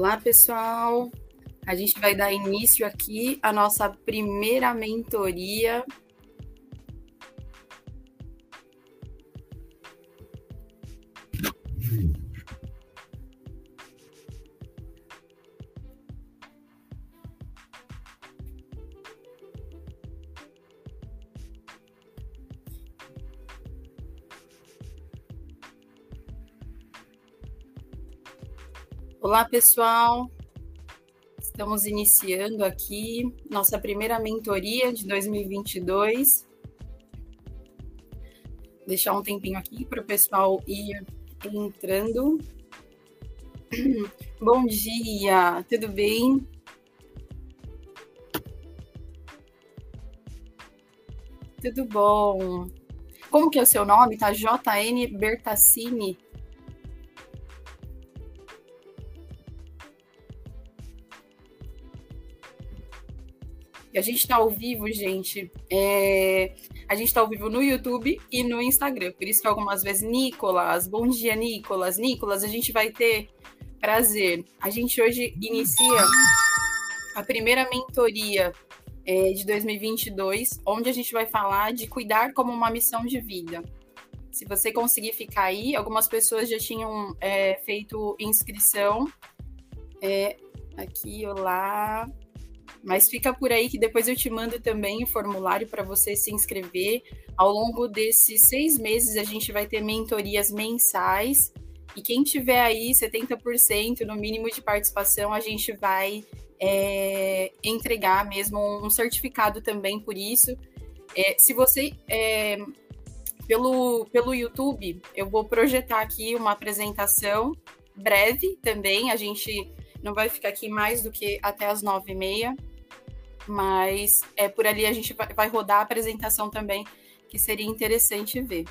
Olá, pessoal. A gente vai dar início aqui à nossa primeira mentoria. Olá, pessoal. Estamos iniciando aqui nossa primeira mentoria de 2022. Deixar um tempinho aqui para o pessoal ir entrando. Bom dia, tudo bem? Tudo bom. Como que é o seu nome? Tá JN Bertassini. A gente está ao vivo, gente. É... A gente está ao vivo no YouTube e no Instagram. Por isso que algumas vezes, Nicolas, bom dia, Nicolas. Nicolas, a gente vai ter prazer. A gente hoje inicia a primeira mentoria é, de 2022, onde a gente vai falar de cuidar como uma missão de vida. Se você conseguir ficar aí, algumas pessoas já tinham é, feito inscrição. É, aqui, olá. Mas fica por aí que depois eu te mando também o formulário para você se inscrever. Ao longo desses seis meses, a gente vai ter mentorias mensais. E quem tiver aí 70% no mínimo de participação, a gente vai é, entregar mesmo um certificado também por isso. É, se você. É, pelo, pelo YouTube, eu vou projetar aqui uma apresentação breve também. A gente não vai ficar aqui mais do que até as nove e meia mas é por ali a gente vai rodar a apresentação também, que seria interessante ver.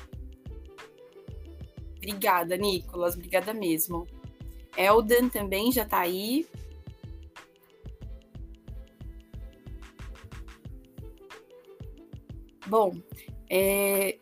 Obrigada, Nicolas, obrigada mesmo. Eldan também já está aí. Bom, é,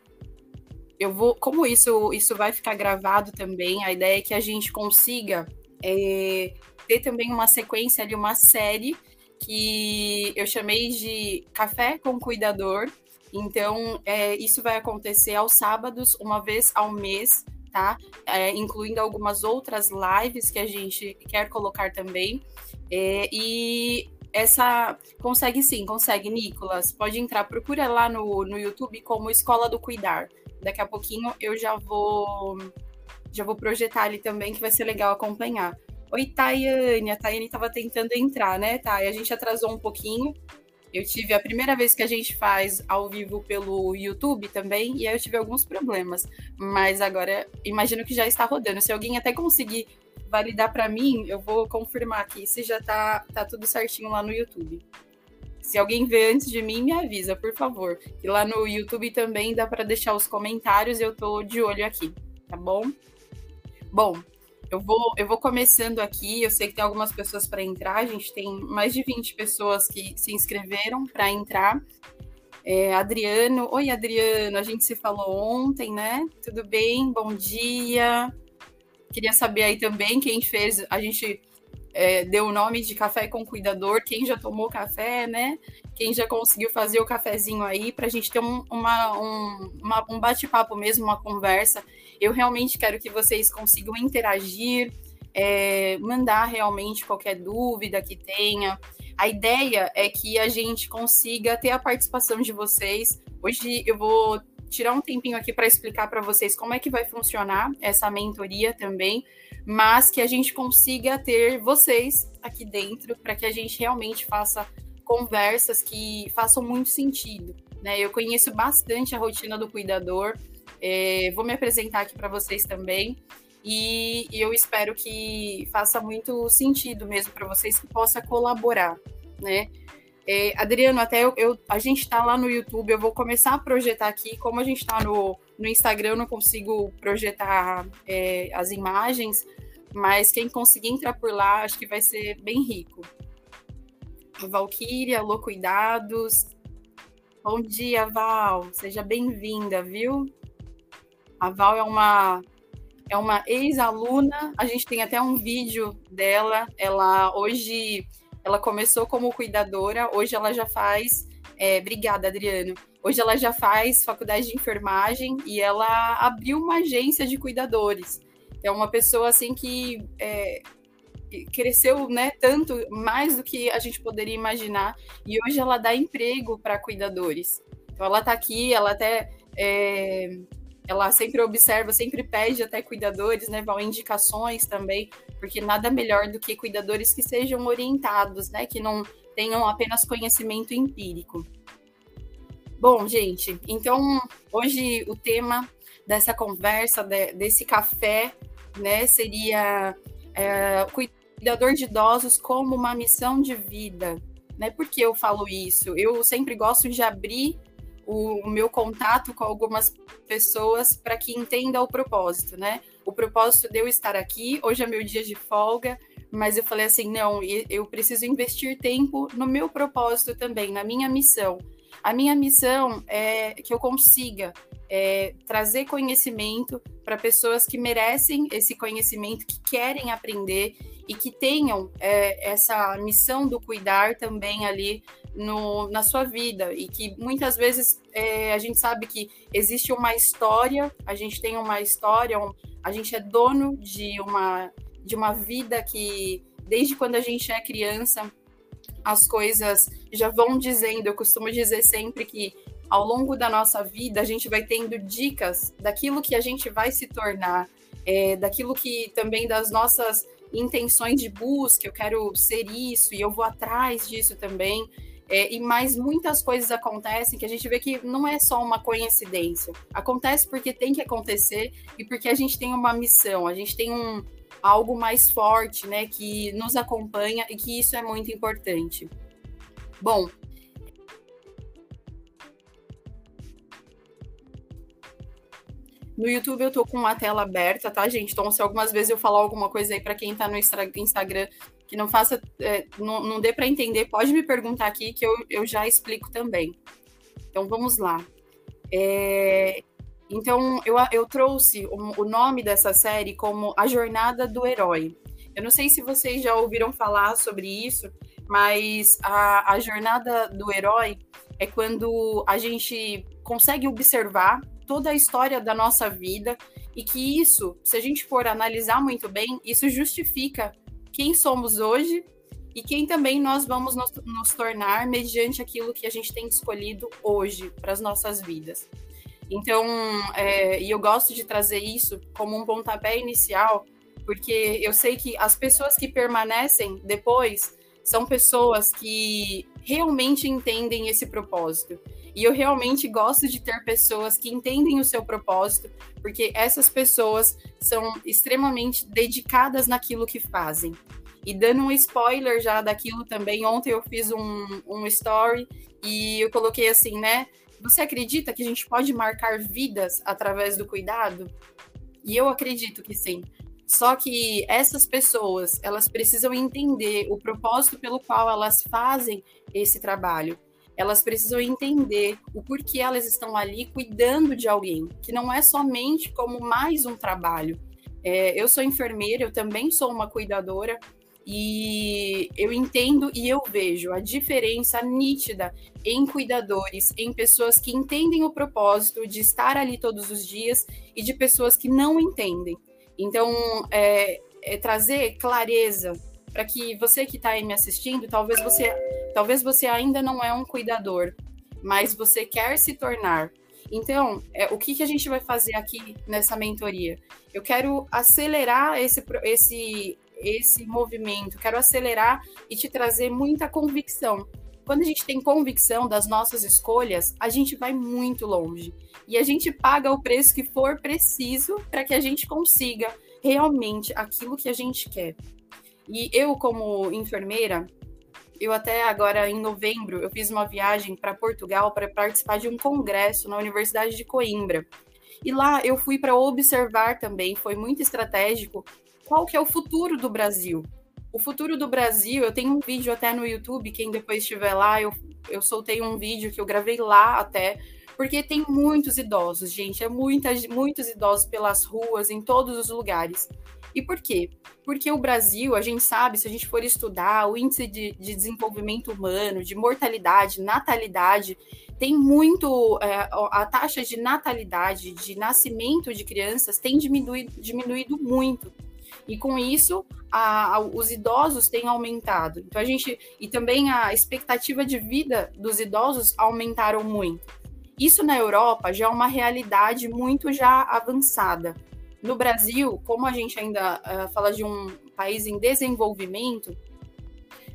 eu vou, como isso isso vai ficar gravado também, a ideia é que a gente consiga é, ter também uma sequência ali, uma série que eu chamei de Café com Cuidador. Então, é, isso vai acontecer aos sábados, uma vez ao mês, tá? É, incluindo algumas outras lives que a gente quer colocar também. É, e essa consegue sim, consegue, Nicolas. Pode entrar, procura lá no, no YouTube como Escola do Cuidar. Daqui a pouquinho eu já vou já vou projetar ali também, que vai ser legal acompanhar. Oi, Tayane. A Tayane estava tentando entrar, né, Thay? A gente atrasou um pouquinho. Eu tive a primeira vez que a gente faz ao vivo pelo YouTube também, e aí eu tive alguns problemas. Mas agora imagino que já está rodando. Se alguém até conseguir validar para mim, eu vou confirmar aqui se já tá, tá tudo certinho lá no YouTube. Se alguém vê antes de mim, me avisa, por favor. E lá no YouTube também dá para deixar os comentários, eu tô de olho aqui, tá bom? Bom, eu vou, eu vou começando aqui. Eu sei que tem algumas pessoas para entrar. A gente tem mais de 20 pessoas que se inscreveram para entrar. É, Adriano, oi Adriano, a gente se falou ontem, né? Tudo bem? Bom dia. Queria saber aí também quem fez. A gente é, deu o nome de café com cuidador, quem já tomou café, né? Quem já conseguiu fazer o cafezinho aí, para a gente ter um, uma, um, uma, um bate-papo mesmo, uma conversa. Eu realmente quero que vocês consigam interagir, é, mandar realmente qualquer dúvida que tenha. A ideia é que a gente consiga ter a participação de vocês. Hoje eu vou tirar um tempinho aqui para explicar para vocês como é que vai funcionar essa mentoria também mas que a gente consiga ter vocês aqui dentro para que a gente realmente faça conversas que façam muito sentido. Né? Eu conheço bastante a rotina do cuidador, é, vou me apresentar aqui para vocês também. E, eu espero que faça muito sentido mesmo para vocês, que possa colaborar, né? É, Adriano, até eu, eu a gente está lá no YouTube, eu vou começar a projetar aqui, como a gente está no, no Instagram, eu não consigo projetar é, as imagens, mas quem conseguir entrar por lá, acho que vai ser bem rico. Valkyria, alô, cuidados. Bom dia, Val. Seja bem-vinda, viu? A Val é uma, é uma ex-aluna, a gente tem até um vídeo dela. Ela hoje ela começou como cuidadora, hoje ela já faz. É, obrigada, Adriano. Hoje ela já faz faculdade de enfermagem e ela abriu uma agência de cuidadores. É uma pessoa assim que é, cresceu né, tanto, mais do que a gente poderia imaginar, e hoje ela dá emprego para cuidadores. Então ela está aqui, ela até é, ela sempre observa, sempre pede até cuidadores, né? Vão indicações também, porque nada melhor do que cuidadores que sejam orientados, né? Que não tenham apenas conhecimento empírico. Bom, gente, então hoje o tema dessa conversa, de, desse café, né, seria é, cuidador de idosos como uma missão de vida. Né? Por que eu falo isso? Eu sempre gosto de abrir o, meu contato com algumas pessoas para que entenda o propósito, né? O propósito de eu estar aqui, hoje é meu dia de folga, mas eu falei assim, não, eu preciso investir tempo no meu propósito também, na minha missão. A minha missão é que eu consiga é, trazer conhecimento para pessoas que merecem esse conhecimento, que querem aprender e que tenham é, essa missão do cuidar também ali no, na sua vida e que muitas vezes é, a gente sabe que existe uma história, a gente tem uma história, um, a gente é dono de uma de uma vida que desde quando a gente é criança as coisas já vão dizendo. Eu costumo dizer sempre que ao longo da nossa vida a gente vai tendo dicas daquilo que a gente vai se tornar, é, daquilo que também das nossas intenções de busca. Eu quero ser isso e eu vou atrás disso também. É, e mais muitas coisas acontecem que a gente vê que não é só uma coincidência. Acontece porque tem que acontecer e porque a gente tem uma missão, a gente tem um algo mais forte, né, que nos acompanha e que isso é muito importante. Bom, No YouTube eu tô com a tela aberta, tá, gente? Então, se algumas vezes eu falar alguma coisa aí para quem tá no Instagram que não faça, é, não, não dê para entender, pode me perguntar aqui que eu, eu já explico também. Então vamos lá. É, então eu, eu trouxe o, o nome dessa série como A Jornada do Herói. Eu não sei se vocês já ouviram falar sobre isso, mas a, a jornada do herói é quando a gente consegue observar toda a história da nossa vida e que isso, se a gente for analisar muito bem, isso justifica quem somos hoje e quem também nós vamos nos, nos tornar mediante aquilo que a gente tem escolhido hoje para as nossas vidas. Então, é, e eu gosto de trazer isso como um pontapé inicial, porque eu sei que as pessoas que permanecem depois são pessoas que realmente entendem esse propósito. E eu realmente gosto de ter pessoas que entendem o seu propósito, porque essas pessoas são extremamente dedicadas naquilo que fazem. E dando um spoiler já daquilo também, ontem eu fiz um, um story e eu coloquei assim, né? Você acredita que a gente pode marcar vidas através do cuidado? E eu acredito que sim. Só que essas pessoas, elas precisam entender o propósito pelo qual elas fazem esse trabalho elas precisam entender o porquê elas estão ali cuidando de alguém, que não é somente como mais um trabalho. É, eu sou enfermeira, eu também sou uma cuidadora, e eu entendo e eu vejo a diferença nítida em cuidadores, em pessoas que entendem o propósito de estar ali todos os dias e de pessoas que não entendem. Então, é, é trazer clareza para que você que está aí me assistindo, talvez você, talvez você ainda não é um cuidador, mas você quer se tornar. Então, é, o que, que a gente vai fazer aqui nessa mentoria? Eu quero acelerar esse, esse, esse movimento, quero acelerar e te trazer muita convicção. Quando a gente tem convicção das nossas escolhas, a gente vai muito longe. E a gente paga o preço que for preciso para que a gente consiga realmente aquilo que a gente quer. E eu, como enfermeira, eu até agora em novembro eu fiz uma viagem para Portugal para participar de um congresso na Universidade de Coimbra. E lá eu fui para observar também, foi muito estratégico, qual que é o futuro do Brasil. O futuro do Brasil, eu tenho um vídeo até no YouTube, quem depois estiver lá, eu, eu soltei um vídeo que eu gravei lá até, Porque tem muitos idosos, gente, é muita, muitos idosos pelas ruas, em todos os lugares. E por quê? Porque o Brasil, a gente sabe, se a gente for estudar o índice de, de desenvolvimento humano, de mortalidade, natalidade, tem muito. É, a taxa de natalidade, de nascimento de crianças, tem diminuído, diminuído muito. E com isso, a, a, os idosos têm aumentado. Então a gente. E também a expectativa de vida dos idosos aumentaram muito. Isso na Europa já é uma realidade muito já avançada. No Brasil, como a gente ainda uh, fala de um país em desenvolvimento,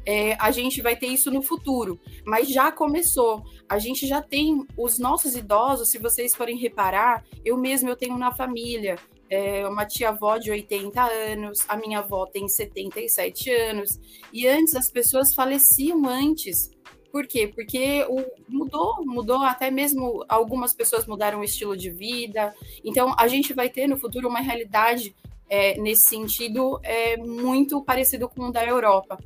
é, a gente vai ter isso no futuro, mas já começou. A gente já tem os nossos idosos, se vocês forem reparar, eu mesmo eu tenho na família é, uma tia-avó de 80 anos, a minha avó tem 77 anos, e antes as pessoas faleciam antes. Por quê? Porque o, mudou, mudou até mesmo algumas pessoas mudaram o estilo de vida. Então a gente vai ter no futuro uma realidade é, nesse sentido é, muito parecido com o da Europa.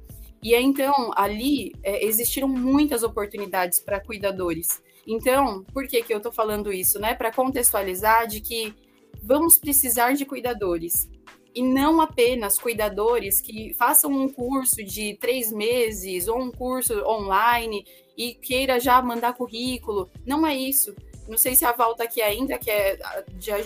E então, ali é, existiram muitas oportunidades para cuidadores. Então, por que, que eu estou falando isso? Né? Para contextualizar de que vamos precisar de cuidadores. E não apenas cuidadores que façam um curso de três meses ou um curso online e queira já mandar currículo. Não é isso. Não sei se a Val está aqui ainda, que é,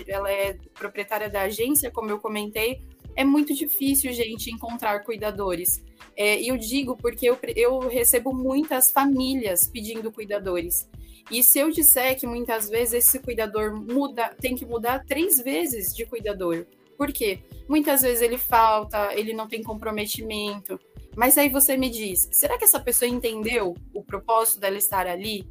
ela é proprietária da agência, como eu comentei. É muito difícil, gente, encontrar cuidadores. É, e eu digo porque eu, eu recebo muitas famílias pedindo cuidadores. E se eu disser que muitas vezes esse cuidador muda, tem que mudar três vezes de cuidador. Por quê? Muitas vezes ele falta, ele não tem comprometimento. Mas aí você me diz, será que essa pessoa entendeu o propósito dela estar ali?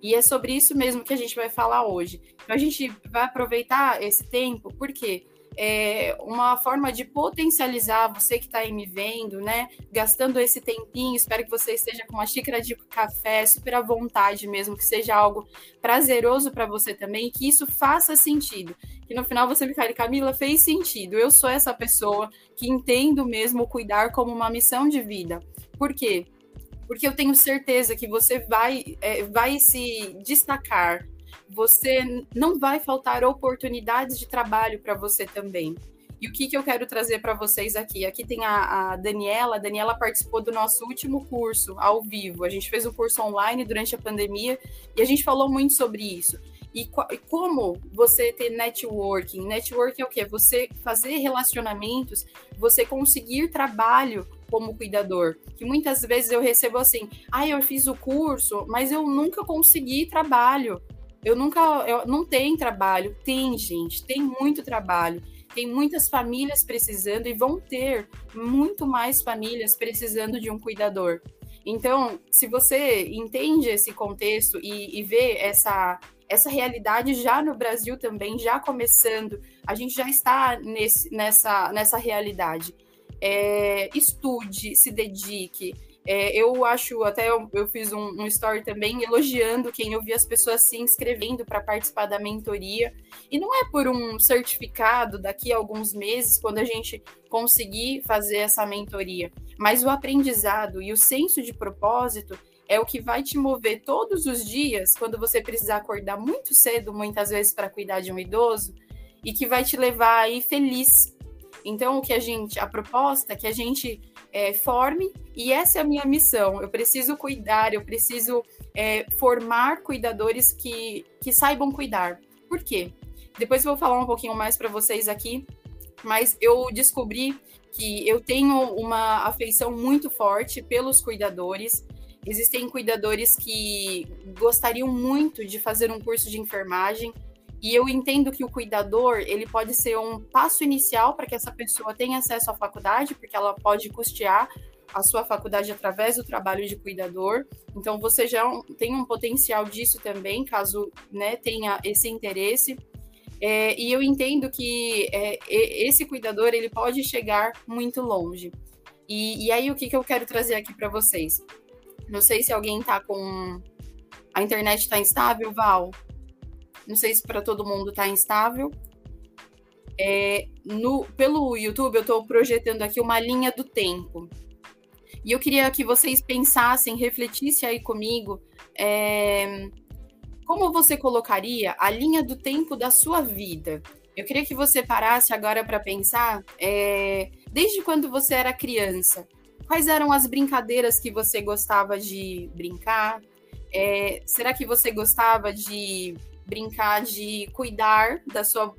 E é sobre isso mesmo que a gente vai falar hoje. Então a gente vai aproveitar esse tempo, por quê? É, uma forma de potencializar você que está aí me vendo, né? Gastando esse tempinho. Espero que você esteja com uma xícara de café, super à vontade mesmo, que seja algo prazeroso para você também, que isso faça sentido. Que no final você me fale, Camila, fez sentido. Eu sou essa pessoa que entendo mesmo cuidar como uma missão de vida. Por quê? Porque eu tenho certeza que você vai, é, vai se destacar você não vai faltar oportunidades de trabalho para você também. E o que, que eu quero trazer para vocês aqui? Aqui tem a, a, Daniela. A Daniela participou do nosso último curso ao vivo. A gente fez um curso online durante a pandemia e a gente falou muito sobre isso. E, e como você ter networking? Networking é o quê? Você fazer relacionamentos, você conseguir trabalho como cuidador. Que muitas vezes eu recebo assim: ah, eu fiz o curso, mas eu nunca consegui trabalho. Eu nunca. Eu, não tem trabalho. Tem, gente, tem muito trabalho. Tem muitas famílias precisando e vão ter muito mais famílias precisando de um cuidador. Então, se você entende esse contexto e, e vê essa, essa realidade já no Brasil também, já começando, a gente já está nesse, nessa, nessa realidade. É, estude, se dedique, é, eu acho, até eu, eu fiz um, um, story também elogiando quem eu vi as pessoas se inscrevendo para participar da mentoria. E não é por um certificado daqui a alguns meses, quando a gente conseguir fazer essa mentoria, mas o aprendizado e o senso de propósito é o que vai te mover todos os dias quando você precisar acordar muito cedo, muitas vezes, para cuidar de um idoso, e que vai te levar aí feliz. Então, o que a gente, a proposta é que a gente é, forme, e essa é a minha missão. Eu preciso cuidar, eu preciso é, formar cuidadores que, que saibam cuidar. Por quê? Depois eu vou falar um pouquinho mais para vocês aqui, mas eu descobri que eu tenho uma afeição muito forte pelos cuidadores. Existem cuidadores que gostariam muito de fazer um curso de enfermagem, e eu entendo que o cuidador, ele pode ser um passo inicial para que essa pessoa tenha acesso à faculdade, porque ela pode custear a sua faculdade através do trabalho de cuidador. Então, você já tem um potencial disso também, caso né, tenha esse interesse. É, e eu entendo que é, esse cuidador ele pode chegar muito longe. E, e aí, o que, que eu quero trazer aqui para vocês? Não sei se alguém está com. A internet está instável, Val? Não sei se para todo mundo está instável. É, no, pelo YouTube, eu estou projetando aqui uma linha do tempo. E eu queria que vocês pensassem, refletissem aí comigo, é, como você colocaria a linha do tempo da sua vida? Eu queria que você parasse agora para pensar, é, desde quando você era criança, quais eram as brincadeiras que você gostava de brincar? É, será que você gostava de brincar de cuidar da sua.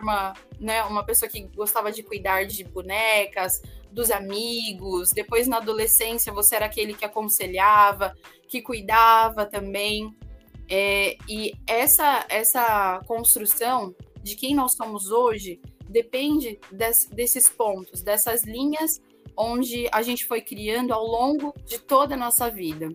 Uma, né, uma pessoa que gostava de cuidar de bonecas, dos amigos, depois na adolescência você era aquele que aconselhava, que cuidava também. É, e essa, essa construção de quem nós somos hoje depende des, desses pontos, dessas linhas onde a gente foi criando ao longo de toda a nossa vida.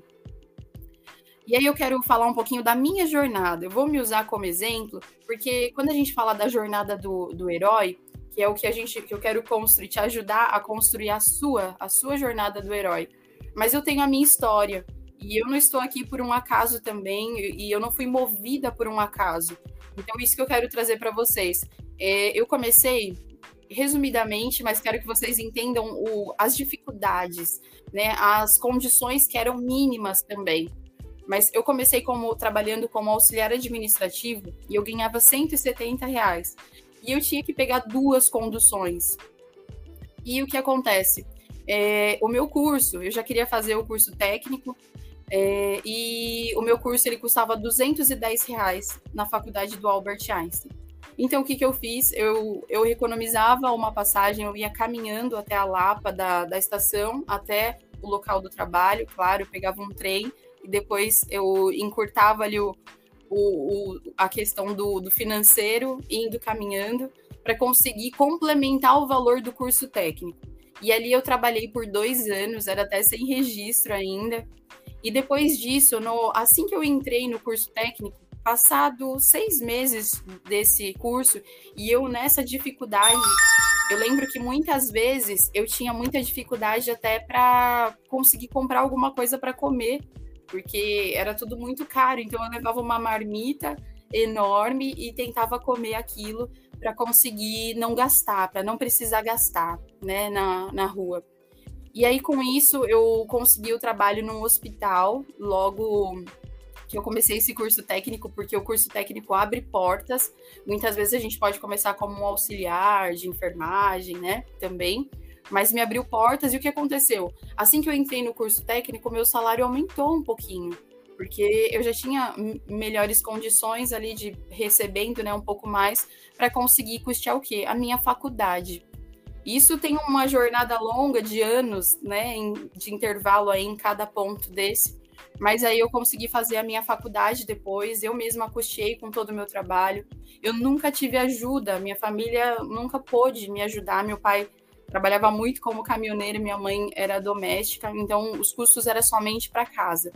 E aí eu quero falar um pouquinho da minha jornada. Eu vou me usar como exemplo, porque quando a gente fala da jornada do, do herói, que é o que a gente que eu quero construir, te ajudar a construir a sua, a sua jornada do herói. Mas eu tenho a minha história. E eu não estou aqui por um acaso também, e eu não fui movida por um acaso. Então, isso que eu quero trazer para vocês. É, eu comecei, resumidamente, mas quero que vocês entendam o, as dificuldades, né, as condições que eram mínimas também. Mas eu comecei como trabalhando como auxiliar administrativo e eu ganhava 170 reais. E eu tinha que pegar duas conduções. E o que acontece? É, o meu curso, eu já queria fazer o curso técnico, é, e o meu curso ele custava 210 reais na faculdade do Albert Einstein. Então, o que, que eu fiz? Eu, eu economizava uma passagem, eu ia caminhando até a Lapa da, da estação, até o local do trabalho, claro, eu pegava um trem e depois eu encurtava ali o, o, o a questão do, do financeiro, indo caminhando, para conseguir complementar o valor do curso técnico. E ali eu trabalhei por dois anos, era até sem registro ainda. E depois disso, no, assim que eu entrei no curso técnico, passado seis meses desse curso, e eu nessa dificuldade, eu lembro que muitas vezes eu tinha muita dificuldade até para conseguir comprar alguma coisa para comer, porque era tudo muito caro. Então eu levava uma marmita enorme e tentava comer aquilo para conseguir não gastar, para não precisar gastar, né, na, na rua. E aí, com isso, eu consegui o trabalho num hospital logo que eu comecei esse curso técnico, porque o curso técnico abre portas. Muitas vezes a gente pode começar como um auxiliar de enfermagem, né? Também. Mas me abriu portas e o que aconteceu? Assim que eu entrei no curso técnico, meu salário aumentou um pouquinho. Porque eu já tinha melhores condições ali de recebendo né, um pouco mais para conseguir custear o quê? A minha faculdade. Isso tem uma jornada longa de anos, né, de intervalo aí em cada ponto desse. Mas aí eu consegui fazer a minha faculdade depois, eu mesma custeei com todo o meu trabalho. Eu nunca tive ajuda, minha família nunca pôde me ajudar. Meu pai trabalhava muito como caminhoneiro, minha mãe era doméstica, então os custos eram somente para casa.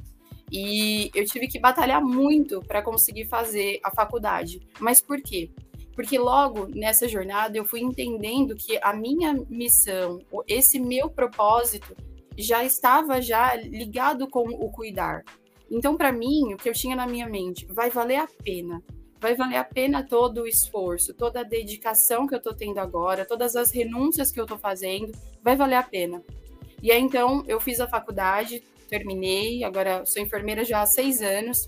E eu tive que batalhar muito para conseguir fazer a faculdade. Mas por quê? Porque logo nessa jornada eu fui entendendo que a minha missão, esse meu propósito, já estava já ligado com o cuidar. Então, para mim, o que eu tinha na minha mente, vai valer a pena. Vai valer a pena todo o esforço, toda a dedicação que eu estou tendo agora, todas as renúncias que eu estou fazendo, vai valer a pena. E aí, então, eu fiz a faculdade, terminei, agora sou enfermeira já há seis anos,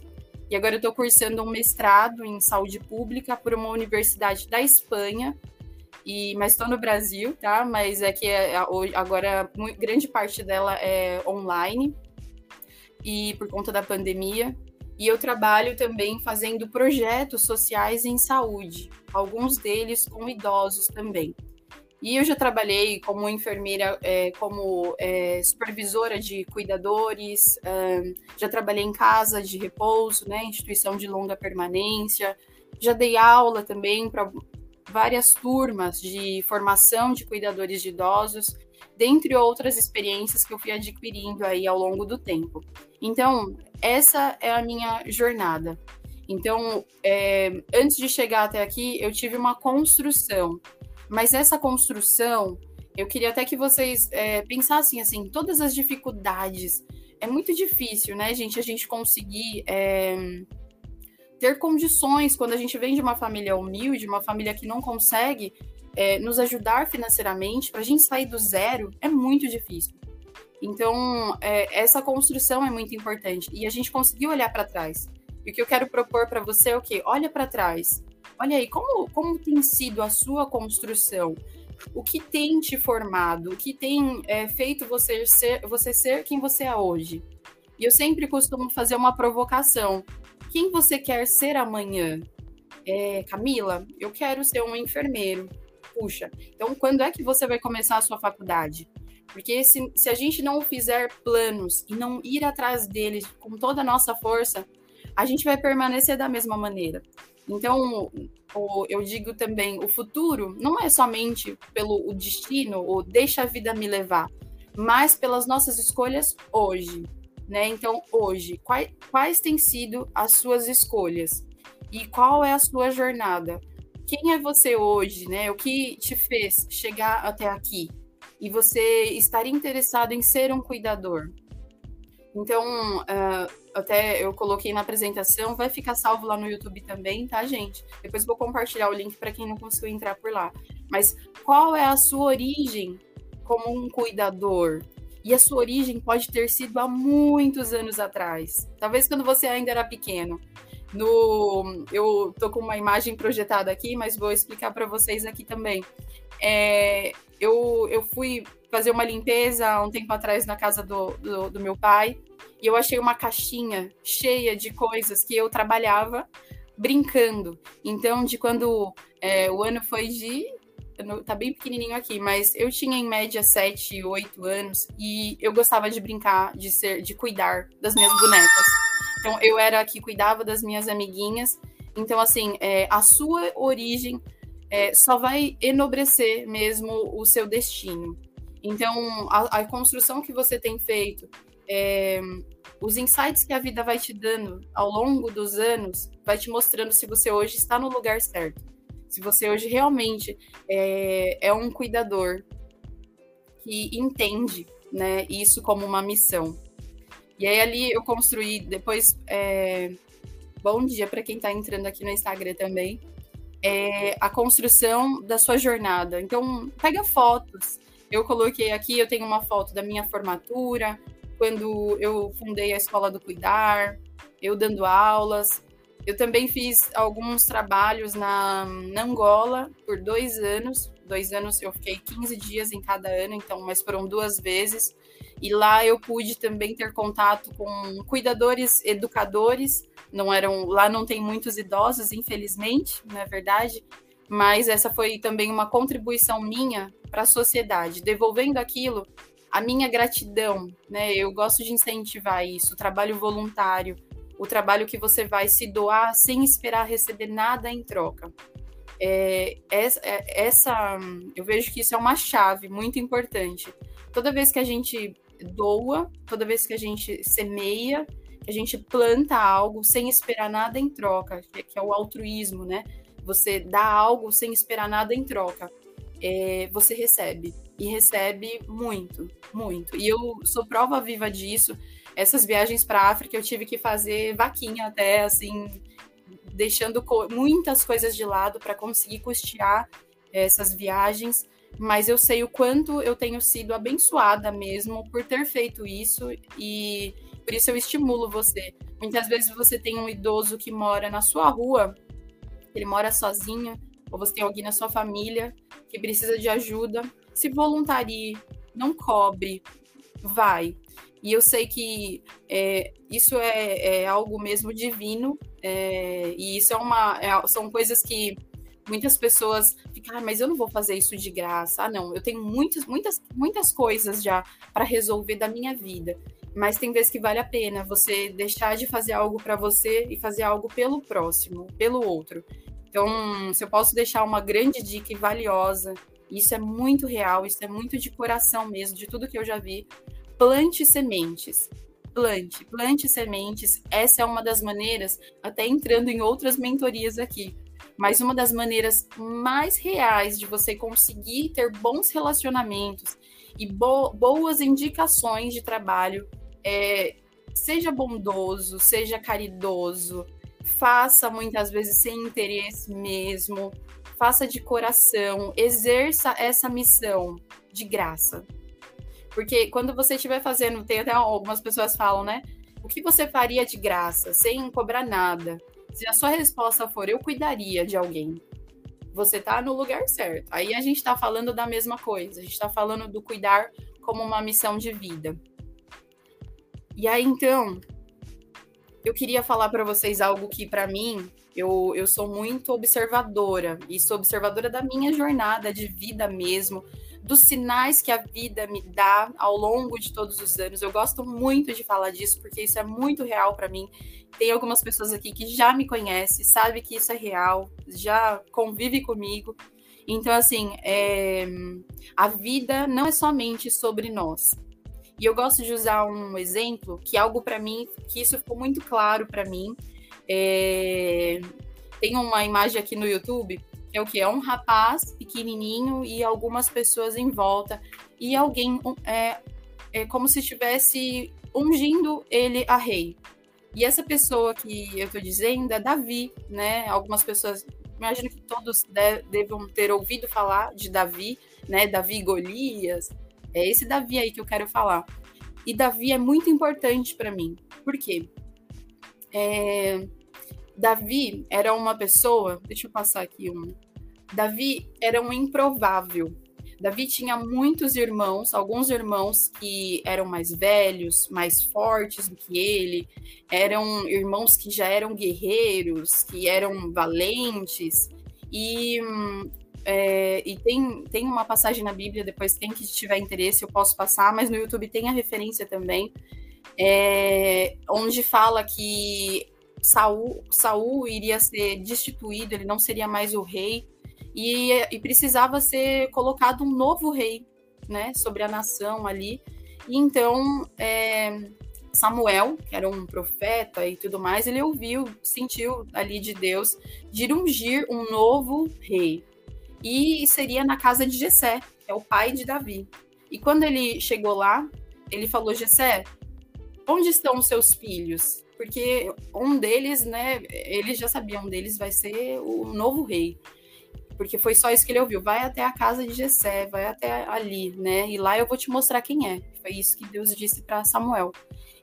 e agora eu estou cursando um mestrado em saúde pública por uma universidade da Espanha. E, mas estou no Brasil, tá? Mas é que é, agora grande parte dela é online e por conta da pandemia. E eu trabalho também fazendo projetos sociais em saúde, alguns deles com idosos também. E eu já trabalhei como enfermeira, é, como é, supervisora de cuidadores, já trabalhei em casa de repouso, né, instituição de longa permanência, já dei aula também para várias turmas de formação de cuidadores de idosos, dentre outras experiências que eu fui adquirindo aí ao longo do tempo. Então, essa é a minha jornada. Então, é, antes de chegar até aqui, eu tive uma construção mas essa construção, eu queria até que vocês é, pensassem assim, todas as dificuldades. É muito difícil, né, gente, a gente conseguir é, ter condições quando a gente vem de uma família humilde, uma família que não consegue é, nos ajudar financeiramente, para a gente sair do zero é muito difícil. Então, é, essa construção é muito importante. E a gente conseguiu olhar para trás. E o que eu quero propor para você é o quê? Olha para trás. Olha aí, como, como tem sido a sua construção? O que tem te formado? O que tem é, feito você ser, você ser quem você é hoje? E eu sempre costumo fazer uma provocação. Quem você quer ser amanhã? É, Camila, eu quero ser um enfermeiro. Puxa, então quando é que você vai começar a sua faculdade? Porque se, se a gente não fizer planos e não ir atrás deles com toda a nossa força, a gente vai permanecer da mesma maneira. Então, o, eu digo também, o futuro não é somente pelo destino, ou deixa a vida me levar, mas pelas nossas escolhas hoje. Né? Então, hoje, quais, quais têm sido as suas escolhas? E qual é a sua jornada? Quem é você hoje, né? O que te fez chegar até aqui? E você estaria interessado em ser um cuidador? Então, uh, até eu coloquei na apresentação, vai ficar salvo lá no YouTube também, tá, gente? Depois vou compartilhar o link para quem não conseguiu entrar por lá. Mas qual é a sua origem como um cuidador? E a sua origem pode ter sido há muitos anos atrás. Talvez quando você ainda era pequeno. No, eu tô com uma imagem projetada aqui, mas vou explicar para vocês aqui também. É, eu, eu fui fazer uma limpeza um tempo atrás na casa do, do, do meu pai e eu achei uma caixinha cheia de coisas que eu trabalhava brincando. Então, de quando é, o ano foi de. Tá bem pequenininho aqui, mas eu tinha em média 7, 8 anos e eu gostava de brincar, de ser, de cuidar das minhas bonecas. Então, eu era a que cuidava das minhas amiguinhas. Então, assim, é, a sua origem é, só vai enobrecer mesmo o seu destino. Então, a, a construção que você tem feito, é, os insights que a vida vai te dando ao longo dos anos, vai te mostrando se você hoje está no lugar certo. Se você hoje realmente é, é um cuidador que entende né, isso como uma missão. E aí ali eu construí, depois, é, bom dia para quem está entrando aqui no Instagram também, é, a construção da sua jornada. Então, pega fotos. Eu coloquei aqui, eu tenho uma foto da minha formatura, quando eu fundei a Escola do Cuidar, eu dando aulas. Eu também fiz alguns trabalhos na, na Angola por dois anos. Dois anos eu fiquei 15 dias em cada ano, então, mas foram duas vezes. E lá eu pude também ter contato com cuidadores, educadores. Não eram, lá não tem muitos idosos, infelizmente, não é verdade. Mas essa foi também uma contribuição minha para a sociedade, devolvendo aquilo a minha gratidão, né? Eu gosto de incentivar isso, o trabalho voluntário, o trabalho que você vai se doar sem esperar receber nada em troca. É, essa, é, essa, eu vejo que isso é uma chave muito importante. Toda vez que a gente doa, toda vez que a gente semeia, que a gente planta algo sem esperar nada em troca, que é o altruísmo, né? Você dá algo sem esperar nada em troca é, você recebe. E recebe muito, muito. E eu sou prova viva disso. Essas viagens para a África eu tive que fazer vaquinha até, assim, deixando co muitas coisas de lado para conseguir custear essas viagens. Mas eu sei o quanto eu tenho sido abençoada mesmo por ter feito isso e por isso eu estimulo você. Muitas vezes você tem um idoso que mora na sua rua, ele mora sozinho, ou você tem alguém na sua família que precisa de ajuda, se voluntarie, não cobre, vai. E eu sei que é, isso é, é, algo mesmo divino, é, e isso é uma. É, são coisas que muitas pessoas ficam, ah, mas eu não vou fazer isso de graça. Ah, não, eu tenho muitas, muitas, muitas coisas já para resolver da minha vida. Mas tem vezes que vale a pena você deixar de fazer algo para você e fazer algo pelo próximo, pelo outro. Então, se eu posso deixar uma grande dica e valiosa, isso é muito real, isso é muito de coração mesmo, de tudo que eu já vi. Plante sementes. Plante, plante sementes. Essa é uma das maneiras, até entrando em outras mentorias aqui, mas uma das maneiras mais reais de você conseguir ter bons relacionamentos e bo boas indicações de trabalho é seja bondoso, seja caridoso, faça muitas vezes sem interesse mesmo, faça de coração, exerça essa missão de graça. Porque quando você estiver fazendo, tem até algumas pessoas falam, né? o que você faria de graça, sem cobrar nada? Se a sua resposta for eu cuidaria de alguém, você tá no lugar certo. Aí a gente tá falando da mesma coisa, a gente tá falando do cuidar como uma missão de vida. E aí então, eu queria falar para vocês algo que para mim eu, eu sou muito observadora e sou observadora da minha jornada de vida mesmo, dos sinais que a vida me dá ao longo de todos os anos. Eu gosto muito de falar disso porque isso é muito real para mim. Tem algumas pessoas aqui que já me conhecem, sabe que isso é real, já convive comigo. Então, assim, é... a vida não é somente sobre nós. E eu gosto de usar um exemplo que é algo para mim, que isso ficou muito claro para mim. É... Tem uma imagem aqui no YouTube é o que? É um rapaz pequenininho e algumas pessoas em volta. E alguém é, é como se estivesse ungindo ele a rei. E essa pessoa que eu estou dizendo é Davi, né? Algumas pessoas, imagino que todos de, devam ter ouvido falar de Davi, né? Davi Golias. É esse Davi aí que eu quero falar. E Davi é muito importante para mim. Por quê? É, Davi era uma pessoa. Deixa eu passar aqui um. Davi era um improvável. Davi tinha muitos irmãos, alguns irmãos que eram mais velhos, mais fortes do que ele, eram irmãos que já eram guerreiros, que eram valentes. E, é, e tem, tem uma passagem na Bíblia, depois quem que tiver interesse eu posso passar, mas no YouTube tem a referência também, é, onde fala que Saul, Saul iria ser destituído, ele não seria mais o rei, e, e precisava ser colocado um novo rei, né, sobre a nação ali. E então é, Samuel, que era um profeta e tudo mais, ele ouviu, sentiu ali de Deus de ungir um novo rei. E seria na casa de Jessé, que é o pai de Davi. E quando ele chegou lá, ele falou: Jessé, onde estão os seus filhos? Porque um deles, né, ele já sabia, um deles vai ser o novo rei. Porque foi só isso que ele ouviu. Vai até a casa de Jessé, vai até ali, né? E lá eu vou te mostrar quem é. Foi isso que Deus disse para Samuel.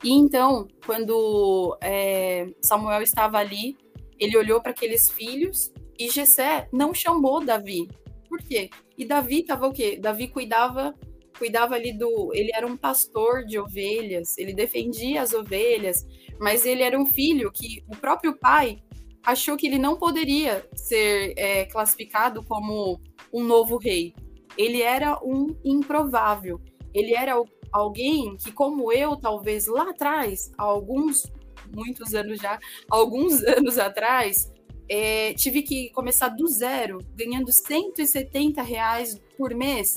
E então, quando é, Samuel estava ali, ele olhou para aqueles filhos e Jessé não chamou Davi. Por quê? E Davi estava o quê? Davi cuidava cuidava ali do. Ele era um pastor de ovelhas, ele defendia as ovelhas, mas ele era um filho que o próprio pai achou que ele não poderia ser é, classificado como um novo rei. Ele era um improvável. Ele era alguém que, como eu, talvez lá atrás, alguns, muitos anos já, alguns anos atrás, é, tive que começar do zero, ganhando 170 reais por mês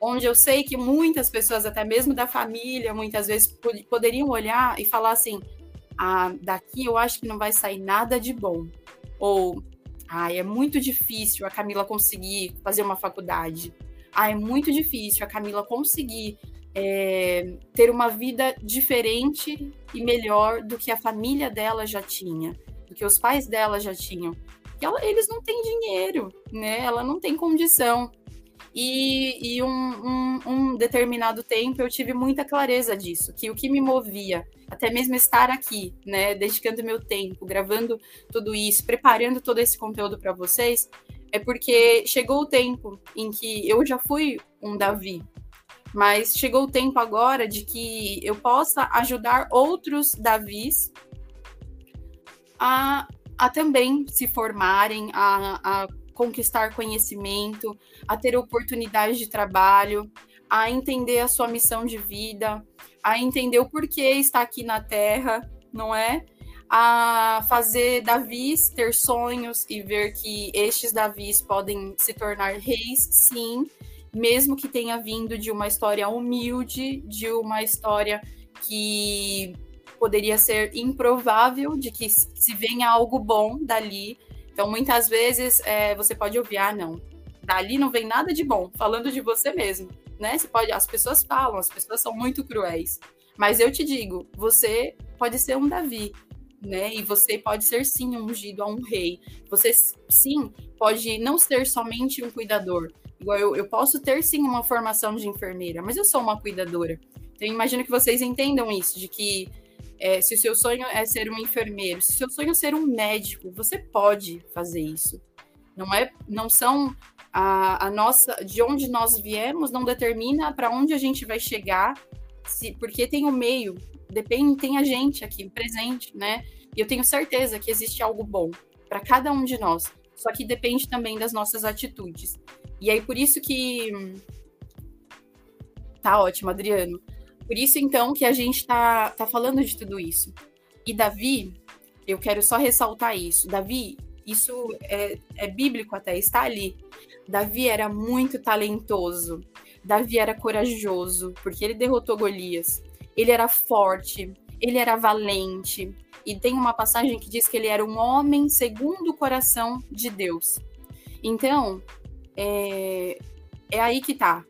onde eu sei que muitas pessoas, até mesmo da família, muitas vezes poderiam olhar e falar assim: ah, daqui eu acho que não vai sair nada de bom. Ou, ah, é muito difícil a Camila conseguir fazer uma faculdade. Ah, é muito difícil a Camila conseguir é, ter uma vida diferente e melhor do que a família dela já tinha, do que os pais dela já tinham. Ela, eles não têm dinheiro, né? Ela não tem condição. E, e um, um, um, determinado tempo eu tive muita clareza disso, que o que me movia, até mesmo estar aqui, né, dedicando meu tempo, gravando tudo isso, preparando todo esse conteúdo para vocês, é porque chegou o tempo em que eu já fui um Davi, mas chegou o tempo agora de que eu possa ajudar outros Davis a, a também se formarem, a, a conquistar conhecimento, a ter oportunidades de trabalho, a entender a sua missão de vida, a entender o porquê está aqui na Terra, não é? A fazer Davis ter sonhos e ver que estes Davis podem se tornar reis, sim, mesmo que tenha vindo de uma história humilde, de uma história que poderia ser improvável, de que se venha algo bom dali, então, muitas vezes, é, você pode ouvir, ah, não, dali não vem nada de bom, falando de você mesmo, né? Você pode, as pessoas falam, as pessoas são muito cruéis. Mas eu te digo, você pode ser um Davi, né? E você pode ser sim ungido a um rei. Você sim pode não ser somente um cuidador. Igual eu, eu posso ter sim uma formação de enfermeira, mas eu sou uma cuidadora. Então, eu imagino que vocês entendam isso, de que É, se o seu sonho é ser um enfermeiro, se o seu sonho é ser um médico, você pode fazer isso. Não é, não são a, a nossa, de onde nós viemos, não determina para onde a gente vai chegar, se, porque tem o meio, depende, tem a gente aqui presente, né? E eu tenho certeza que existe algo bom para cada um de nós. Só que depende também das nossas atitudes. E aí por isso que tá ótimo, Adriano. Por isso, então, que a gente está tá falando de tudo isso. E Davi, eu quero só ressaltar isso. Davi, isso é, é bíblico até, está ali. Davi era muito talentoso. Davi era corajoso, porque ele derrotou Golias. Ele era forte, ele era valente. E tem uma passagem que diz que ele era um homem segundo o coração de Deus. Então, é, é aí que tá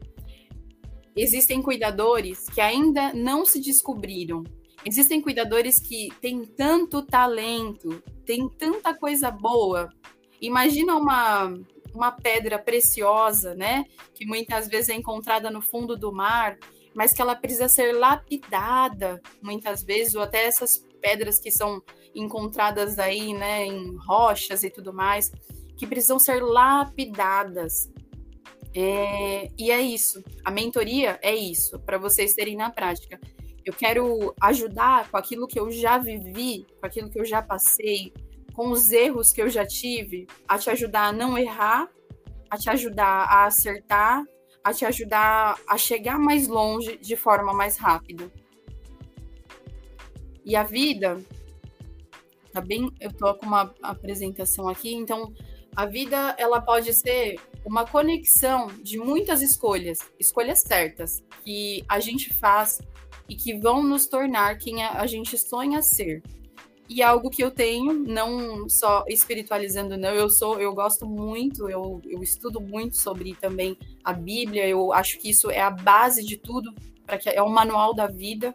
existem cuidadores que ainda não se descobriram. Existem cuidadores que têm tanto talento, têm tanta coisa boa. Imagina uma, uma pedra preciosa, né? Que muitas vezes é encontrada no fundo do mar, mas que ela precisa ser lapidada, muitas vezes, ou até essas pedras que são encontradas aí, né, em rochas e tudo mais, que precisam ser lapidadas. É, e é isso. A mentoria é isso, para vocês terem na prática. Eu quero ajudar com aquilo que eu já vivi, com aquilo que eu já passei, com os erros que eu já tive, a te ajudar a não errar, a te ajudar a acertar, a te ajudar a chegar mais longe de forma mais rápida. E a vida, tá bem? Eu tô com uma apresentação aqui, então a vida ela pode ser uma conexão de muitas escolhas, escolhas certas, que a gente faz e que vão nos tornar quem a gente sonha ser. E algo que eu tenho, não só espiritualizando, não, eu sou, eu gosto muito, eu, eu estudo muito sobre também a Bíblia, eu acho que isso é a base de tudo, para que é o manual da vida,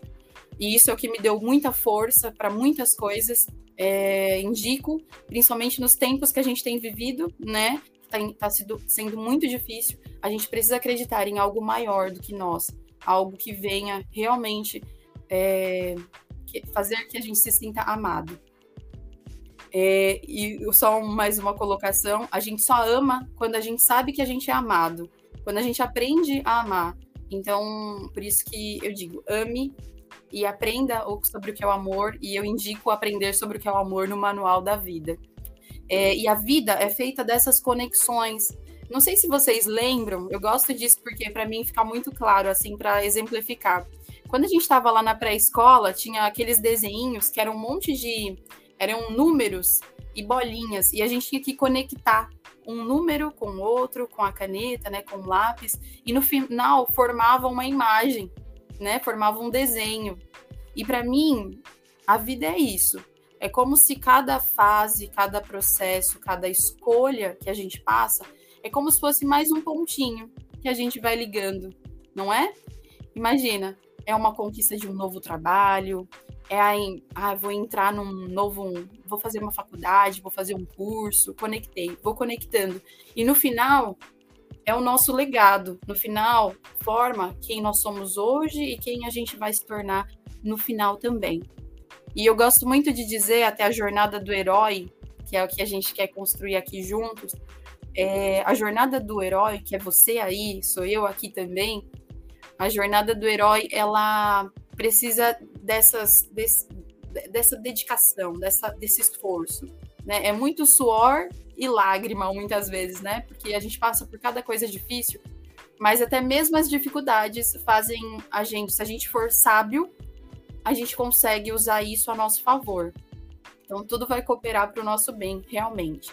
e isso é o que me deu muita força para muitas coisas. É, indico, principalmente nos tempos que a gente tem vivido, né? está tá sendo muito difícil, a gente precisa acreditar em algo maior do que nós, algo que venha realmente é, fazer que a gente se sinta amado. É, e só mais uma colocação: a gente só ama quando a gente sabe que a gente é amado, quando a gente aprende a amar. Então, por isso que eu digo, ame e aprenda sobre o que é o amor, e eu indico aprender sobre o que é o amor no manual da vida. É, e a vida é feita dessas conexões. Não sei se vocês lembram, eu gosto disso porque para mim fica muito claro, assim, para exemplificar. Quando a gente estava lá na pré-escola, tinha aqueles desenhos que eram um monte de. eram números e bolinhas, e a gente tinha que conectar um número com outro, com a caneta, né, com o lápis, e no final formava uma imagem, né, formava um desenho. E para mim, a vida é isso. É como se cada fase, cada processo, cada escolha que a gente passa, é como se fosse mais um pontinho que a gente vai ligando, não é? Imagina, é uma conquista de um novo trabalho, é aí, ah, vou entrar num novo, vou fazer uma faculdade, vou fazer um curso, conectei, vou conectando. E no final, é o nosso legado. No final, forma quem nós somos hoje e quem a gente vai se tornar no final também. E eu gosto muito de dizer até a jornada do herói, que é o que a gente quer construir aqui juntos. É, a jornada do herói, que é você aí, sou eu aqui também. A jornada do herói, ela precisa dessas, desse, dessa dedicação, dessa, desse esforço. Né? É muito suor e lágrima, muitas vezes, né? Porque a gente passa por cada coisa difícil, mas até mesmo as dificuldades fazem a gente, se a gente for sábio, a gente consegue usar isso a nosso favor. Então, tudo vai cooperar para o nosso bem, realmente.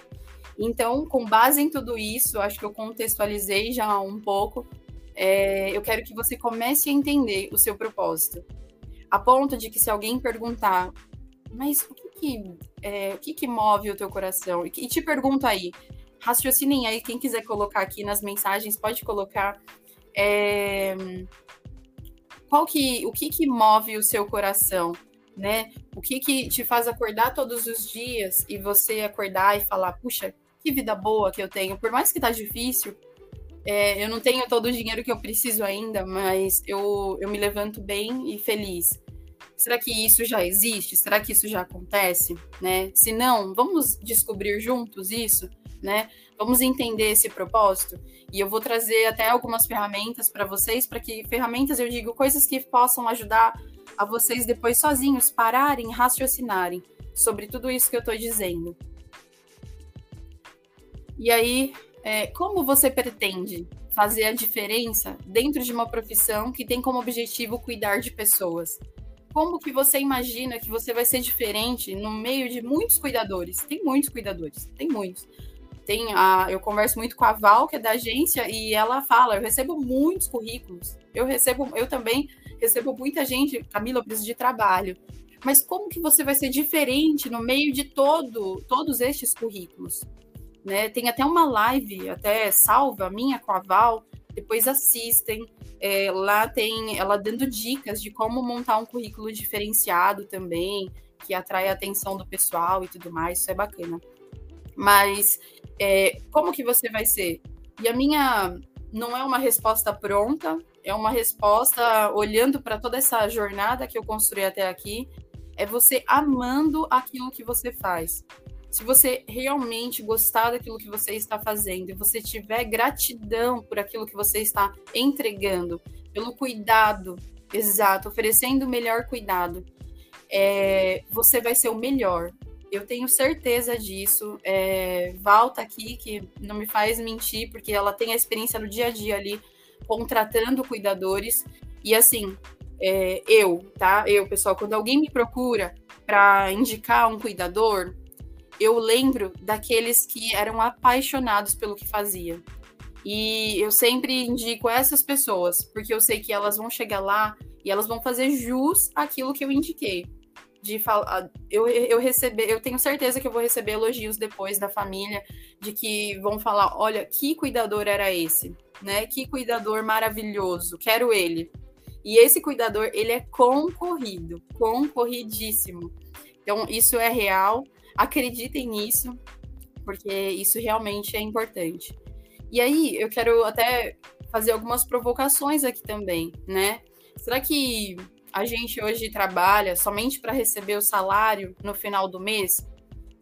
Então, com base em tudo isso, acho que eu contextualizei já um pouco. É, eu quero que você comece a entender o seu propósito. A ponto de que se alguém perguntar, mas o que que, é, o que, que move o teu coração? E, te pergunto aí, raciocinem aí, quem quiser colocar aqui nas mensagens, pode colocar. É, qual que, o que que move o seu coração, né? O que que te faz acordar todos os dias e você acordar e falar, puxa, que vida boa que eu tenho, por mais que tá difícil, é, eu não tenho todo o dinheiro que eu preciso ainda, mas eu, eu me levanto bem e feliz. Será que isso já existe? Será que isso já acontece? Né? Se não, vamos descobrir juntos isso, né? Vamos entender esse propósito. E eu vou trazer até algumas ferramentas para vocês, para que ferramentas eu digo coisas que possam ajudar a vocês depois sozinhos pararem, raciocinarem sobre tudo isso que eu estou dizendo. E aí, é, como você pretende fazer a diferença dentro de uma profissão que tem como objetivo cuidar de pessoas? Como que você imagina que você vai ser diferente no meio de muitos cuidadores? Tem muitos cuidadores, tem muitos. Tem a, eu converso muito com a Val, que é da agência, e ela fala: eu recebo muitos currículos. Eu recebo, eu também recebo muita gente, Camila, eu preciso de trabalho. Mas como que você vai ser diferente no meio de todo, todos estes currículos? Né? Tem até uma live, até salva, minha com a Val, depois assistem. É, lá tem ela dando dicas de como montar um currículo diferenciado também, que atrai a atenção do pessoal e tudo mais, isso é bacana. Mas é, como que você vai ser? E a minha não é uma resposta pronta, é uma resposta olhando para toda essa jornada que eu construí até aqui, é você amando aquilo que você faz. Se você realmente gostar daquilo que você está fazendo e você tiver gratidão por aquilo que você está entregando, pelo cuidado, exato, oferecendo o melhor cuidado, é, você vai ser o melhor. Eu tenho certeza disso. É, tá aqui, que não me faz mentir, porque ela tem a experiência no dia a dia ali, contratando cuidadores. E assim, é, eu, tá? Eu, pessoal, quando alguém me procura para indicar um cuidador, eu lembro daqueles que eram apaixonados pelo que fazia. E eu sempre indico essas pessoas, porque eu sei que elas vão chegar lá e elas vão fazer jus aquilo que eu indiquei. De falar, eu, eu receber, eu tenho certeza que eu vou receber elogios depois da família, de que vão falar: olha, que cuidador era esse, né? Que cuidador maravilhoso, quero ele. E esse cuidador, ele é concorrido, concorridíssimo. Então, isso é real. Acreditem nisso, porque isso realmente é importante. E aí, eu quero até fazer algumas provocações aqui também, né? Será que a gente hoje trabalha somente para receber o salário no final do mês?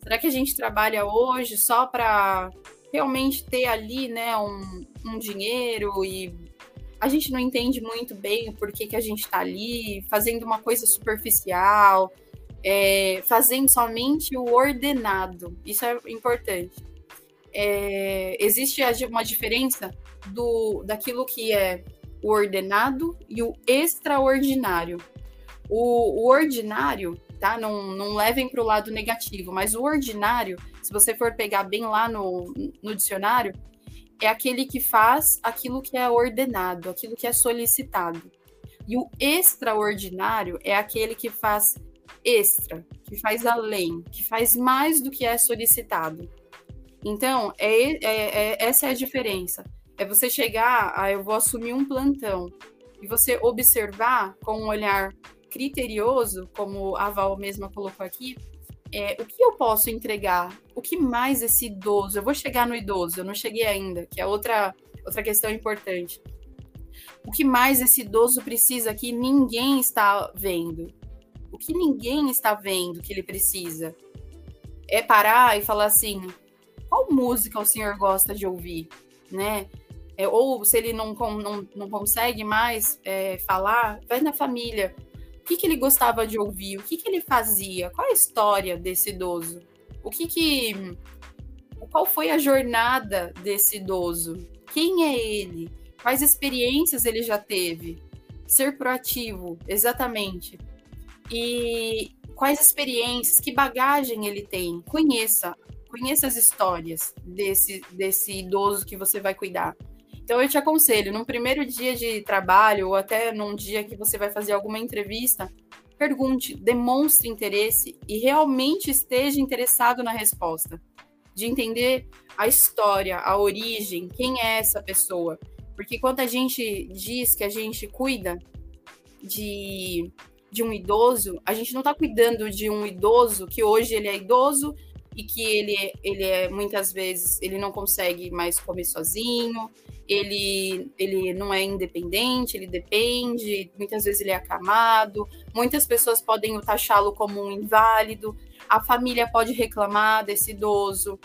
Será que a gente trabalha hoje só para realmente ter ali, né, um, um dinheiro e a gente não entende muito bem o porquê que a gente está ali, fazendo uma coisa superficial, é, fazendo somente o ordenado. Isso é importante. É, existe uma diferença do daquilo que é o ordenado e o extraordinário. O, o ordinário, tá? Não, não levem para o lado negativo, mas o ordinário, se você for pegar bem lá no, no dicionário, é aquele que faz aquilo que é ordenado, aquilo que é solicitado. E o extraordinário é aquele que faz extra, que faz além, que faz mais do que é solicitado. Então, é, é, é, essa é a diferença. É você chegar, a eu vou assumir um plantão, e você observar com um olhar criterioso, como a Val mesma colocou aqui, é, o que eu posso entregar? O que mais esse idoso? Eu vou chegar no idoso, eu não cheguei ainda, que é outra, outra questão importante. O que mais esse idoso precisa que ninguém está vendo? O que ninguém está vendo que ele precisa? É parar e falar assim: qual música o senhor gosta de ouvir? Né? É, ou se ele não, não, não consegue mais é, falar, vai na família que, que ele gostava de ouvir, o que, que ele fazia, qual a história desse idoso, o que que. Qual foi a jornada desse idoso? Quem é ele? Quais experiências ele já teve? Ser proativo, exatamente. E quais experiências, que bagagem ele tem? Conheça, conheça as histórias desse, desse idoso que você vai cuidar. Então eu te aconselho, num primeiro dia de trabalho ou até num dia que você vai fazer alguma entrevista, pergunte, demonstre interesse e realmente esteja interessado na resposta, de entender a história, a origem, quem é essa pessoa. Porque quando a gente diz que a gente cuida de, de um idoso, a gente não está cuidando de um idoso que hoje ele é idoso e que ele, ele é muitas vezes ele não consegue mais comer sozinho, ele, ele não é independente, ele depende, muitas vezes ele é acamado, muitas pessoas podem taxá-lo como um inválido, a família pode reclamar desse idoso,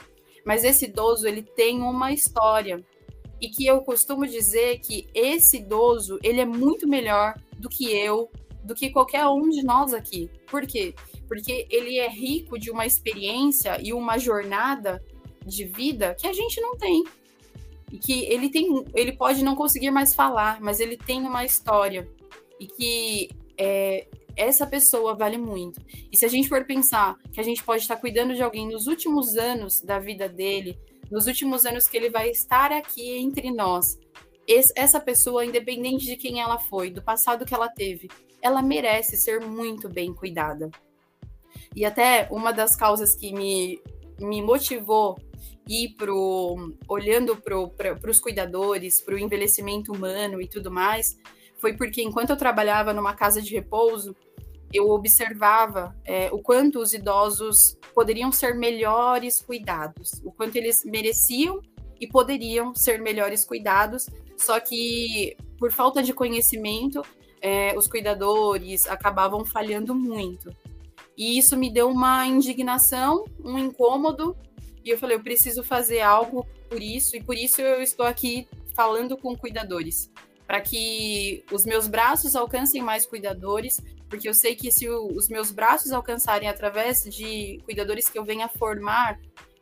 mas esse idoso ele tem uma história. E que eu costumo dizer que esse idoso ele é muito melhor do que eu, do que qualquer um de nós aqui. Por quê? Porque ele é rico de uma experiência e uma jornada de vida que a gente não tem. E que ele tem, ele pode não conseguir mais falar, mas ele tem uma história. E que é, essa pessoa vale muito. E se a gente for pensar que a gente pode estar cuidando de alguém nos últimos anos da vida dele, nos últimos anos que ele vai estar aqui entre nós, essa pessoa, independente de quem ela foi, do passado que ela teve, ela merece ser muito bem cuidada. E até uma das causas que me, me motivou ir pro olhando para os cuidadores, para o envelhecimento humano e tudo mais, foi porque enquanto eu trabalhava numa casa de repouso, eu observava é, o quanto os idosos poderiam ser melhores cuidados, o quanto eles mereciam e poderiam ser melhores cuidados, só que por falta de conhecimento, é, os cuidadores acabavam falhando muito. E isso me deu uma indignação, um incômodo, e eu falei, eu preciso fazer algo por isso, e por isso eu estou aqui falando com cuidadores, para que os meus braços alcancem mais cuidadores, porque eu sei que se os meus braços alcançarem através de cuidadores que eu venha formar,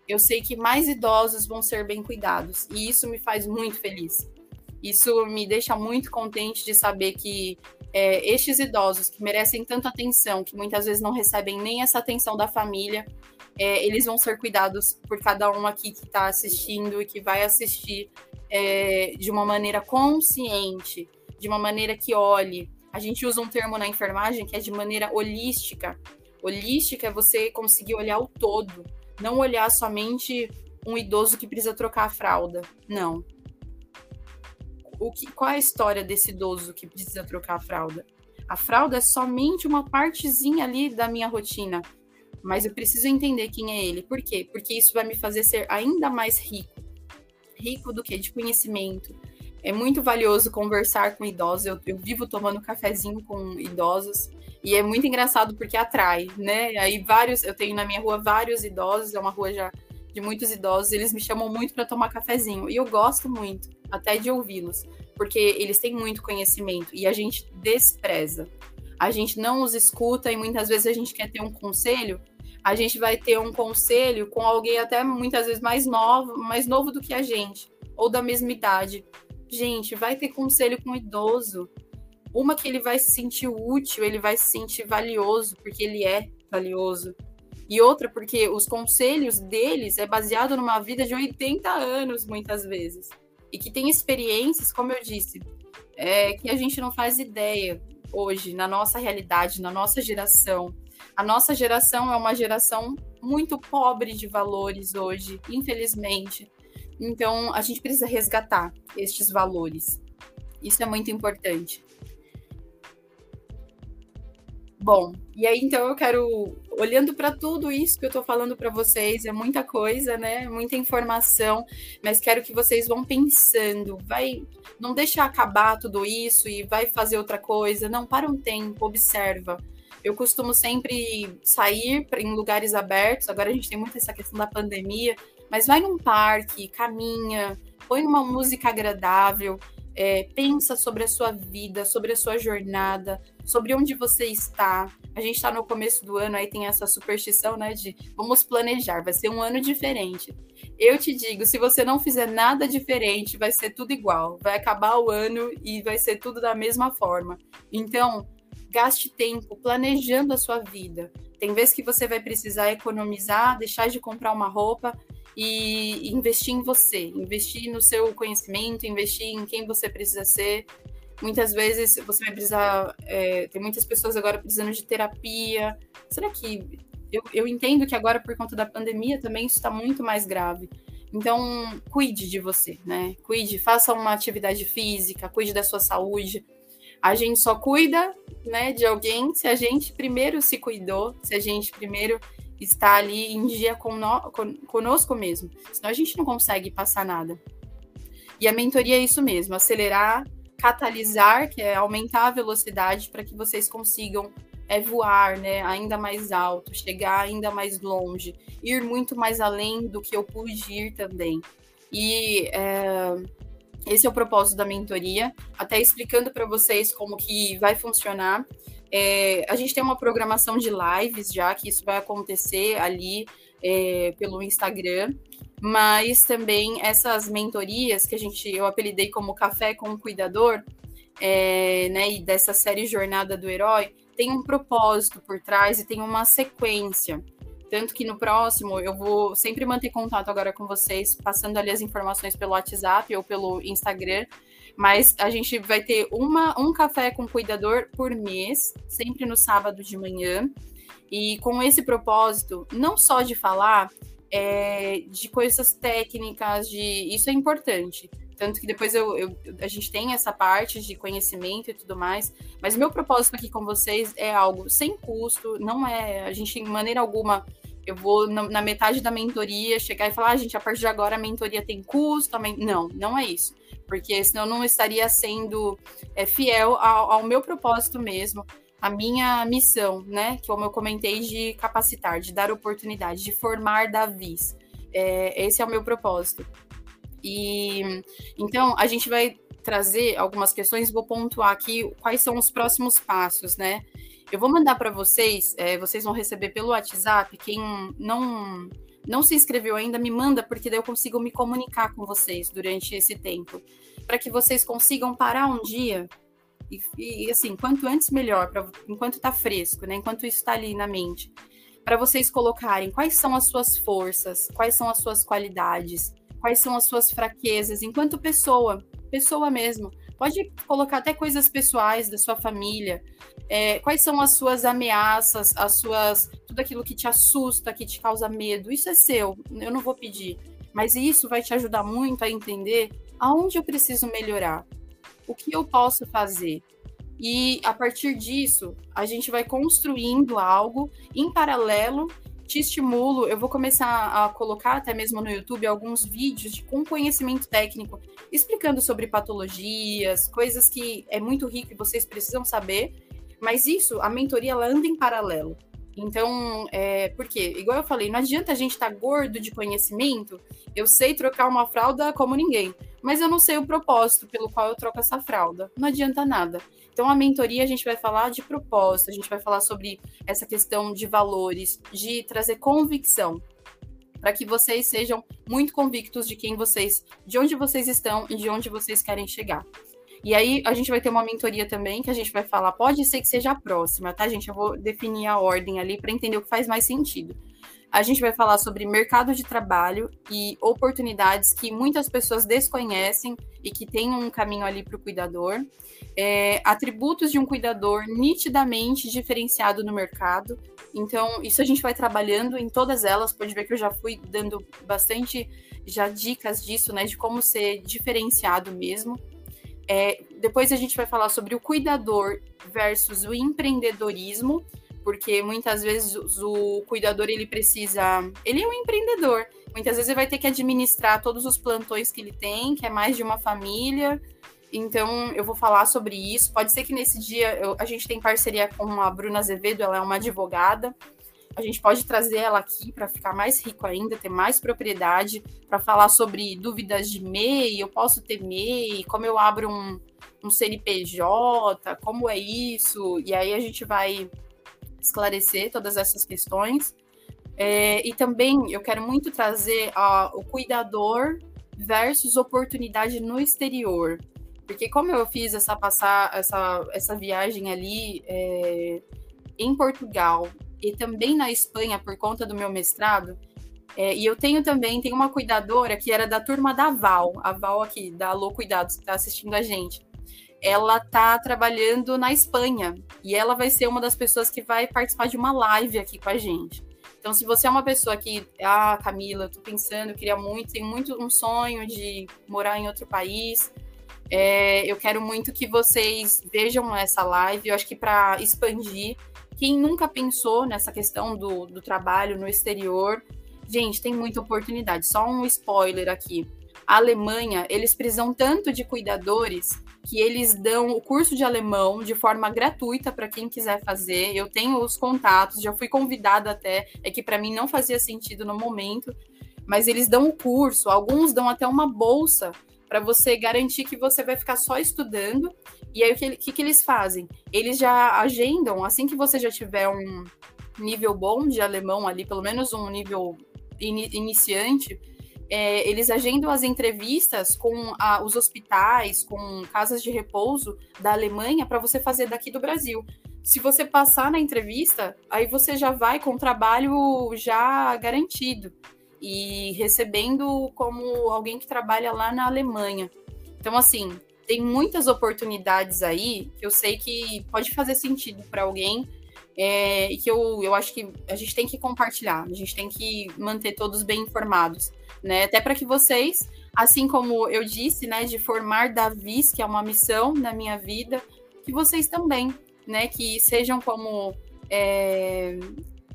eu sei que mais idosos vão ser bem cuidados, e isso me faz muito feliz. Isso me deixa muito contente de saber que é, estes idosos que merecem tanta atenção, que muitas vezes não recebem nem essa atenção da família, é, eles vão ser cuidados por cada um aqui que está assistindo e que vai assistir é, de uma maneira consciente, de uma maneira que olhe. A gente usa um termo na enfermagem que é de maneira holística. Holística é você conseguir olhar o todo, não olhar somente um idoso que precisa trocar a fralda. Não o que, qual é a história desse idoso que precisa trocar a fralda? A fralda é somente uma partezinha ali da minha rotina, mas eu preciso entender quem é ele. Por quê? Porque isso vai me fazer ser ainda mais rico. Rico do que? De conhecimento. É muito valioso conversar com idosos. Eu, eu vivo tomando cafezinho com idosos e é muito engraçado porque atrai, né? Aí vários, eu tenho na minha rua vários idosos, é uma rua já de muitos idosos, eles me chamam muito para tomar cafezinho e eu gosto muito até de ouvi-los, porque eles têm muito conhecimento e a gente despreza. A gente não os escuta e muitas vezes a gente quer ter um conselho, a gente vai ter um conselho com alguém até muitas vezes mais novo, mais novo do que a gente, ou da mesma idade. Gente, vai ter conselho com um idoso. Uma que ele vai se sentir útil, ele vai se sentir valioso, porque ele é valioso. E outra porque os conselhos deles é baseado numa vida de 80 anos, muitas vezes e que tem experiências, como eu disse, é, que a gente não faz ideia hoje, na nossa realidade, na nossa geração. A nossa geração é uma geração muito pobre de valores hoje, infelizmente. Então, a gente precisa resgatar estes valores. Isso é muito importante. Bom, e aí então eu quero, olhando para tudo isso que eu estou falando para vocês, é muita coisa, né? Muita informação, mas quero que vocês vão pensando, vai, não deixa acabar tudo isso e vai fazer outra coisa, não, para um tempo, observa. Eu costumo sempre sair em lugares abertos, agora a gente tem muito essa questão da pandemia, mas vai num parque, caminha, põe uma música agradável, é, pensa sobre a sua vida, sobre a sua jornada, sobre onde você está. A gente está no começo do ano, aí tem essa superstição, né, de vamos planejar, vai ser um ano diferente. Eu te digo, se você não fizer nada diferente, vai ser tudo igual. Vai acabar o ano e vai ser tudo da mesma forma. Então, gaste tempo planejando a sua vida. Tem vezes que você vai precisar economizar, deixar de comprar uma roupa e investir em você, investir no seu conhecimento, investir em quem você precisa ser. Muitas vezes você vai precisar. É, tem muitas pessoas agora precisando de terapia. Será que. Eu, eu entendo que agora, por conta da pandemia, também isso está muito mais grave. Então, cuide de você, né? Cuide, faça uma atividade física, cuide da sua saúde. A gente só cuida, né, de alguém se a gente primeiro se cuidou, se a gente primeiro estar ali em dia conosco mesmo. Senão a gente não consegue passar nada. E a mentoria é isso mesmo, acelerar, catalisar, que é aumentar a velocidade para que vocês consigam é, voar né, ainda mais alto, chegar ainda mais longe, ir muito mais além do que eu pude ir também. E é, esse é o propósito da mentoria, até explicando para vocês como que vai funcionar. É, a gente tem uma programação de lives já, que isso vai acontecer ali é, pelo Instagram, mas também essas mentorias que a gente eu apelidei como Café com o Cuidador, é, né, e dessa série Jornada do Herói, tem um propósito por trás e tem uma sequência. Tanto que no próximo eu vou sempre manter contato agora com vocês, passando ali as informações pelo WhatsApp ou pelo Instagram. Mas a gente vai ter uma, um café com cuidador por mês, sempre no sábado de manhã. E com esse propósito, não só de falar é, de coisas técnicas, de isso é importante. Tanto que depois eu, eu, a gente tem essa parte de conhecimento e tudo mais. Mas meu propósito aqui com vocês é algo sem custo, não é. A gente, de maneira alguma, eu vou na, metade da mentoria chegar e falar, ah, gente, a partir de agora a mentoria tem custo. Men... Não, não é isso. Porque senão eu não estaria sendo é, fiel ao, ao meu propósito mesmo, a minha missão, né? Como eu comentei, de capacitar, de dar oportunidade, de formar Davis. É, esse é o meu propósito. E então a gente vai trazer algumas questões, vou pontuar aqui quais são os próximos passos, né? Eu vou mandar para vocês, é, vocês vão receber pelo WhatsApp. Quem não não se inscreveu ainda, me manda, porque daí eu consigo me comunicar com vocês durante esse tempo, para que vocês consigam parar um dia e, e assim, quanto antes melhor, pra, enquanto está fresco, né? Enquanto isso está ali na mente, para vocês colocarem quais são as suas forças, quais são as suas qualidades, quais são as suas fraquezas, enquanto pessoa, pessoa mesmo. Pode colocar até coisas pessoais da sua família. É, quais são as suas ameaças, as suas. tudo aquilo que te assusta, que te causa medo. Isso é seu, eu não vou pedir. Mas isso vai te ajudar muito a entender aonde eu preciso melhorar. O que eu posso fazer? E a partir disso, a gente vai construindo algo em paralelo te estimulo, eu vou começar a colocar até mesmo no YouTube alguns vídeos de, com conhecimento técnico, explicando sobre patologias, coisas que é muito rico e vocês precisam saber, mas isso, a mentoria, ela anda em paralelo. Então, é, porque, igual eu falei, não adianta a gente estar tá gordo de conhecimento, eu sei trocar uma fralda como ninguém, mas eu não sei o propósito pelo qual eu troco essa fralda. Não adianta nada. Então, a mentoria a gente vai falar de propósito, a gente vai falar sobre essa questão de valores, de trazer convicção, para que vocês sejam muito convictos de quem vocês, de onde vocês estão e de onde vocês querem chegar. E aí a gente vai ter uma mentoria também que a gente vai falar, pode ser que seja a próxima, tá, gente? Eu vou definir a ordem ali para entender o que faz mais sentido. A gente vai falar sobre mercado de trabalho e oportunidades que muitas pessoas desconhecem e que tem um caminho ali para o cuidador. É, atributos de um cuidador nitidamente diferenciado no mercado. Então, isso a gente vai trabalhando em todas elas. Pode ver que eu já fui dando bastante já dicas disso, né? De como ser diferenciado mesmo. É, depois a gente vai falar sobre o cuidador versus o empreendedorismo porque muitas vezes o cuidador ele precisa, ele é um empreendedor. Muitas vezes ele vai ter que administrar todos os plantões que ele tem, que é mais de uma família. Então eu vou falar sobre isso. Pode ser que nesse dia eu, a gente tem parceria com a Bruna Azevedo, ela é uma advogada. A gente pode trazer ela aqui para ficar mais rico ainda, ter mais propriedade, para falar sobre dúvidas de MEI, eu posso ter MEI, como eu abro um, um CNPJ, como é isso, e aí a gente vai esclarecer todas essas questões. É, e também eu quero muito trazer o cuidador versus oportunidade no exterior. Porque como eu fiz essa passar essa, essa viagem ali é, em Portugal e também na Espanha por conta do meu mestrado, é, e eu tenho também, tem uma cuidadora que era da turma da Val, a Val aqui, da Alô Cuidados, que está assistindo a gente ela tá trabalhando na Espanha e ela vai ser uma das pessoas que vai participar de uma live aqui com a gente. Então, se você é uma pessoa que, ah, Camila, tô pensando, queria muito, tenho muito um sonho de morar em outro país, é, eu quero muito que vocês vejam essa live. Eu acho que para expandir, quem nunca pensou nessa questão do, do trabalho no exterior, gente, tem muita oportunidade. Só um spoiler aqui. A Alemanha, eles precisam tanto de cuidadores que eles dão o curso de alemão de forma gratuita para quem quiser fazer. Eu tenho os contatos, já fui convidada até, é que para mim não fazia sentido no momento, mas eles dão o curso, alguns dão até uma bolsa para você garantir que você vai ficar só estudando. E aí o que, que, que eles fazem? Eles já agendam, assim que você já tiver um nível bom de alemão ali, pelo menos um nível in, iniciante, é, eles agendam as entrevistas com a, os hospitais, com casas de repouso da Alemanha para você fazer daqui do Brasil. Se você passar na entrevista, aí você já vai com o trabalho já garantido e recebendo como alguém que trabalha lá na Alemanha. Então, assim, tem muitas oportunidades aí que eu sei que pode fazer sentido para alguém é, e que eu, eu acho que a gente tem que compartilhar, a gente tem que manter todos bem informados né? Até para que vocês, assim como eu disse, né, de formar Davis, que é uma missão na minha vida, que vocês também, né, que sejam como é,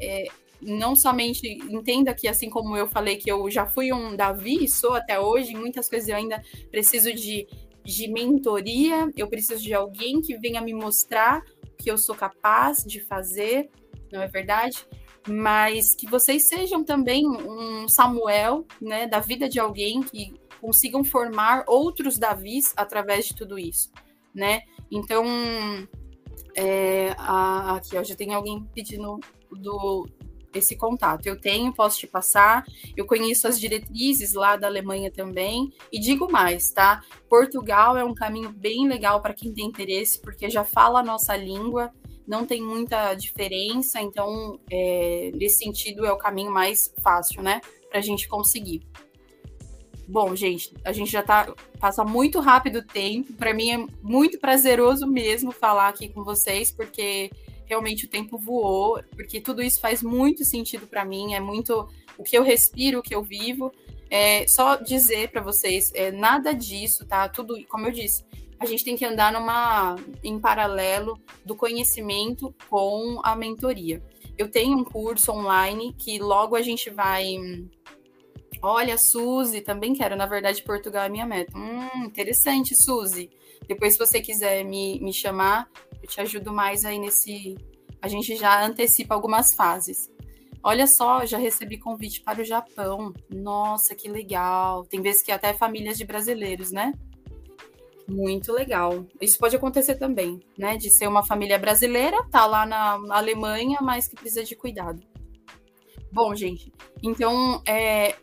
é, não somente entenda que assim como eu falei que eu já fui um Davi, sou até hoje, muitas coisas eu ainda preciso de, de mentoria, eu preciso de alguém que venha me mostrar o que eu sou capaz de fazer, não é verdade? mas que vocês sejam também um Samuel, né, da vida de alguém que consigam formar outros Davis através de tudo isso, né? Então, é, a, aqui ó, já tem alguém pedindo do esse contato. Eu tenho, posso te passar. Eu conheço as diretrizes lá da Alemanha também. E digo mais, tá? Portugal é um caminho bem legal para quem tem interesse, porque já fala a nossa língua não tem muita diferença, então, é, nesse sentido, é o caminho mais fácil, né, para a gente conseguir. Bom, gente, a gente já tá. Passa muito rápido o tempo. Para mim é muito prazeroso mesmo falar aqui com vocês, porque realmente o tempo voou, porque tudo isso faz muito sentido para mim, é muito o que eu respiro, o que eu vivo. É, só dizer para vocês, é, nada disso, tá? Tudo, como eu disse, a gente tem que andar numa em paralelo do conhecimento com a mentoria. Eu tenho um curso online que logo a gente vai. Olha, Suzy, também quero. Na verdade, Portugal é minha meta. Hum, interessante, Suzy. Depois, se você quiser me, me chamar, eu te ajudo mais aí nesse. A gente já antecipa algumas fases. Olha só, já recebi convite para o Japão. Nossa, que legal. Tem vezes que até famílias de brasileiros, né? Muito legal. Isso pode acontecer também, né? De ser uma família brasileira, tá lá na Alemanha, mas que precisa de cuidado. Bom, gente, então é,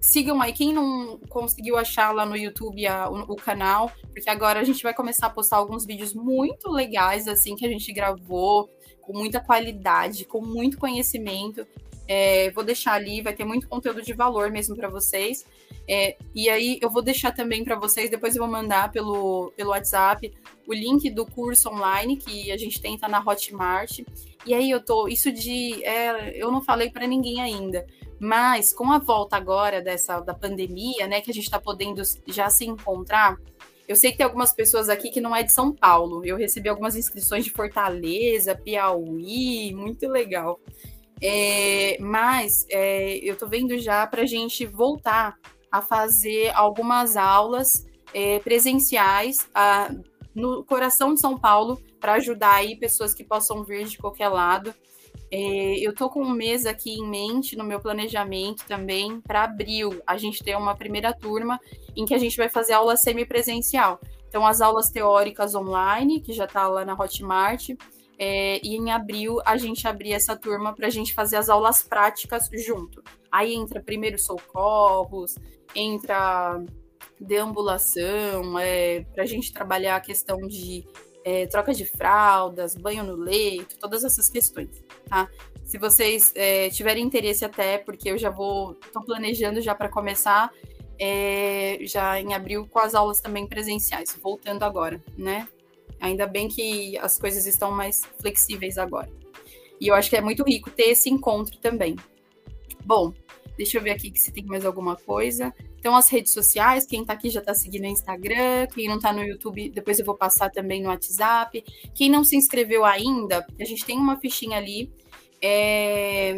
sigam aí. Quem não conseguiu achar lá no YouTube a, o, o, canal, porque agora a gente vai começar a postar alguns vídeos muito legais, assim, que a gente gravou, com muita qualidade, com muito conhecimento. É, vou deixar ali, vai ter muito conteúdo de valor mesmo para vocês. É, e aí eu vou deixar também para vocês, depois eu vou mandar pelo, pelo WhatsApp o link do curso online que a gente tenta na Hotmart. E aí eu tô, isso de, é, eu não falei para ninguém ainda, mas com a volta agora dessa da pandemia, né, que a gente está podendo já se encontrar, eu sei que tem algumas pessoas aqui que não é de São Paulo. Eu recebi algumas inscrições de Fortaleza, Piauí, muito legal. É, mas é, eu tô vendo já para a gente voltar a fazer algumas aulas é, presenciais a, no coração de São Paulo para ajudar aí pessoas que possam vir de qualquer lado. É, eu tô com um mês aqui em mente no meu planejamento também para abril a gente ter uma primeira turma em que a gente vai fazer aula semipresencial. Então as aulas teóricas online que já está lá na Hotmart é, e em abril a gente abrir essa turma para a gente fazer as aulas práticas junto. Aí entra primeiros socorros, entra deambulação, é, para a gente trabalhar a questão de é, troca de fraldas, banho no leito, todas essas questões, tá? Se vocês é, tiverem interesse até, porque eu já vou, estou planejando já para começar, é, já em abril com as aulas também presenciais, voltando agora, né? Ainda bem que as coisas estão mais flexíveis agora. E eu acho que é muito rico ter esse encontro também. Bom, deixa eu ver aqui se tem mais alguma coisa. Então, as redes sociais, quem está aqui já está seguindo o Instagram, quem não está no YouTube, depois eu vou passar também no WhatsApp. Quem não se inscreveu ainda, a gente tem uma fichinha ali. É...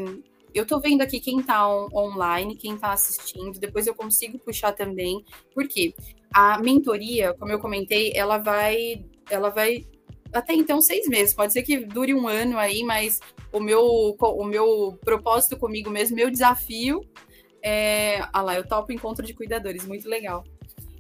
Eu estou vendo aqui quem está on online, quem está assistindo, depois eu consigo puxar também. Por quê? A mentoria, como eu comentei, ela vai, ela vai até então seis meses. Pode ser que dure um ano aí, mas o meu, o meu propósito comigo mesmo, meu desafio é. Ah lá, eu topo encontro de cuidadores, muito legal.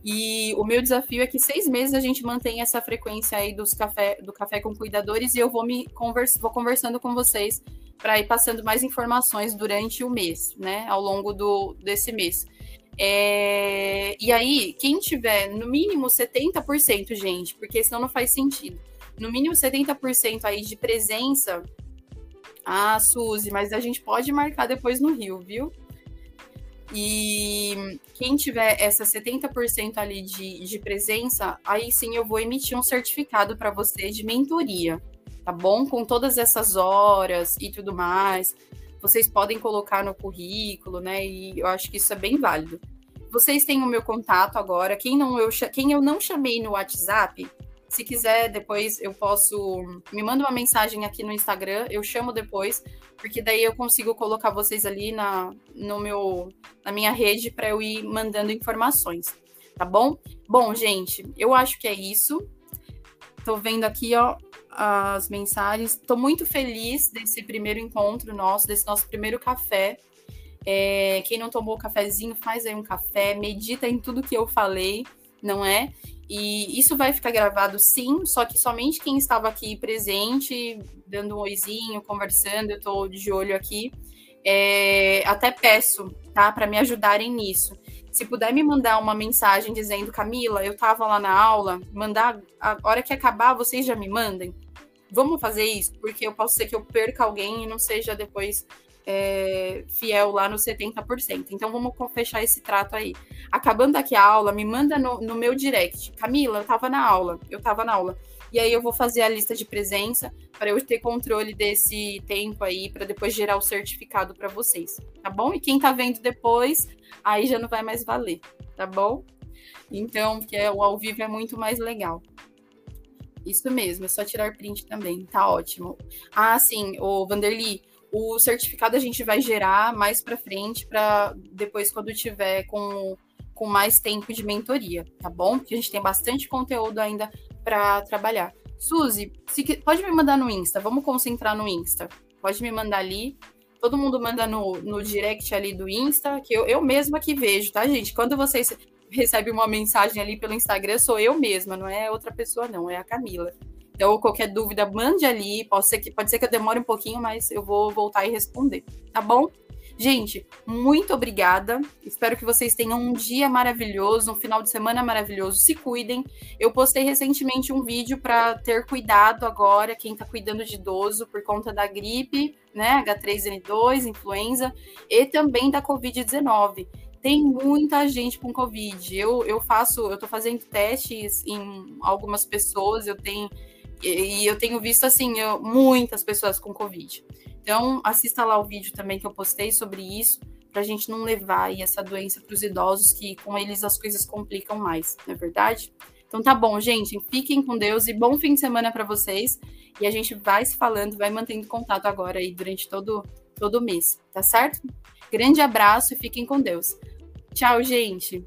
E o meu desafio é que seis meses a gente mantém essa frequência aí dos café, do café com cuidadores e eu vou me convers, vou conversando com vocês para ir passando mais informações durante o mês, né? Ao longo do, desse mês. É, e aí, quem tiver no mínimo 70%, gente, porque senão não faz sentido. No mínimo 70% aí de presença. Ah, Suzy, mas a gente pode marcar depois no Rio, viu? E quem tiver essa 70% ali de, de presença, aí sim eu vou emitir um certificado para você de mentoria, tá bom? Com todas essas horas e tudo mais. Vocês podem colocar no currículo, né? E eu acho que isso é bem válido. Vocês têm o meu contato agora. Quem, não, eu, quem eu não chamei no WhatsApp, se quiser, depois eu posso. Me manda uma mensagem aqui no Instagram, eu chamo depois, porque daí eu consigo colocar vocês ali na, no meu, na minha rede para eu ir mandando informações, tá bom? Bom, gente, eu acho que é isso. Tô vendo aqui, ó, as mensagens. Tô muito feliz desse primeiro encontro nosso, desse nosso primeiro café. É, quem não tomou cafezinho, faz aí um café, medita em tudo que eu falei, não é? E isso vai ficar gravado sim, só que somente quem estava aqui presente, dando um oizinho, conversando, eu estou de olho aqui. É, até peço, tá, para me ajudarem nisso. Se puder me mandar uma mensagem dizendo, Camila, eu estava lá na aula, mandar a hora que acabar, vocês já me mandem. Vamos fazer isso, porque eu posso ser que eu perca alguém e não seja depois é, fiel lá no 70%. Então vamos fechar esse trato aí. Acabando aqui a aula, me manda no, no meu direct. Camila, eu tava na aula, eu tava na aula. E aí eu vou fazer a lista de presença para eu ter controle desse tempo aí, para depois gerar o certificado para vocês, tá bom? E quem tá vendo depois, aí já não vai mais valer, tá bom? Então, porque o ao vivo é muito mais legal. Isso mesmo, é só tirar print também, tá ótimo. Ah, sim, o Vanderly, o certificado a gente vai gerar mais para frente, para depois, quando tiver com, com mais tempo de mentoria, tá bom? Porque a gente tem bastante conteúdo ainda para trabalhar. Suzy, se, pode me mandar no Insta, vamos concentrar no Insta. Pode me mandar ali. Todo mundo manda no, no direct ali do Insta, que eu, eu mesma que vejo, tá, gente? Quando vocês recebem uma mensagem ali pelo Instagram, sou eu mesma, não é outra pessoa, não, é a Camila. Então, qualquer dúvida, mande ali. Pode ser, que, pode ser que eu demore um pouquinho, mas eu vou voltar e responder, tá bom? Gente, muito obrigada. Espero que vocês tenham um dia maravilhoso, um final de semana maravilhoso. Se cuidem. Eu postei recentemente um vídeo para ter cuidado agora, quem está cuidando de idoso por conta da gripe, né? H3N2, influenza, e também da Covid-19 tem muita gente com Covid. Eu, eu faço, eu tô fazendo testes em algumas pessoas, eu tenho e, eu tenho visto, assim, eu, muitas pessoas com Covid. Então, assista lá o vídeo também que eu postei sobre isso, para a gente não levar aí essa doença para os idosos, que com eles as coisas complicam mais, não é verdade? Então tá bom, gente. Fiquem com Deus e bom fim de semana para vocês. E a gente vai se falando, vai mantendo contato agora aí durante todo, todo mês, tá certo? Grande abraço e fiquem com Deus. Tchau, gente.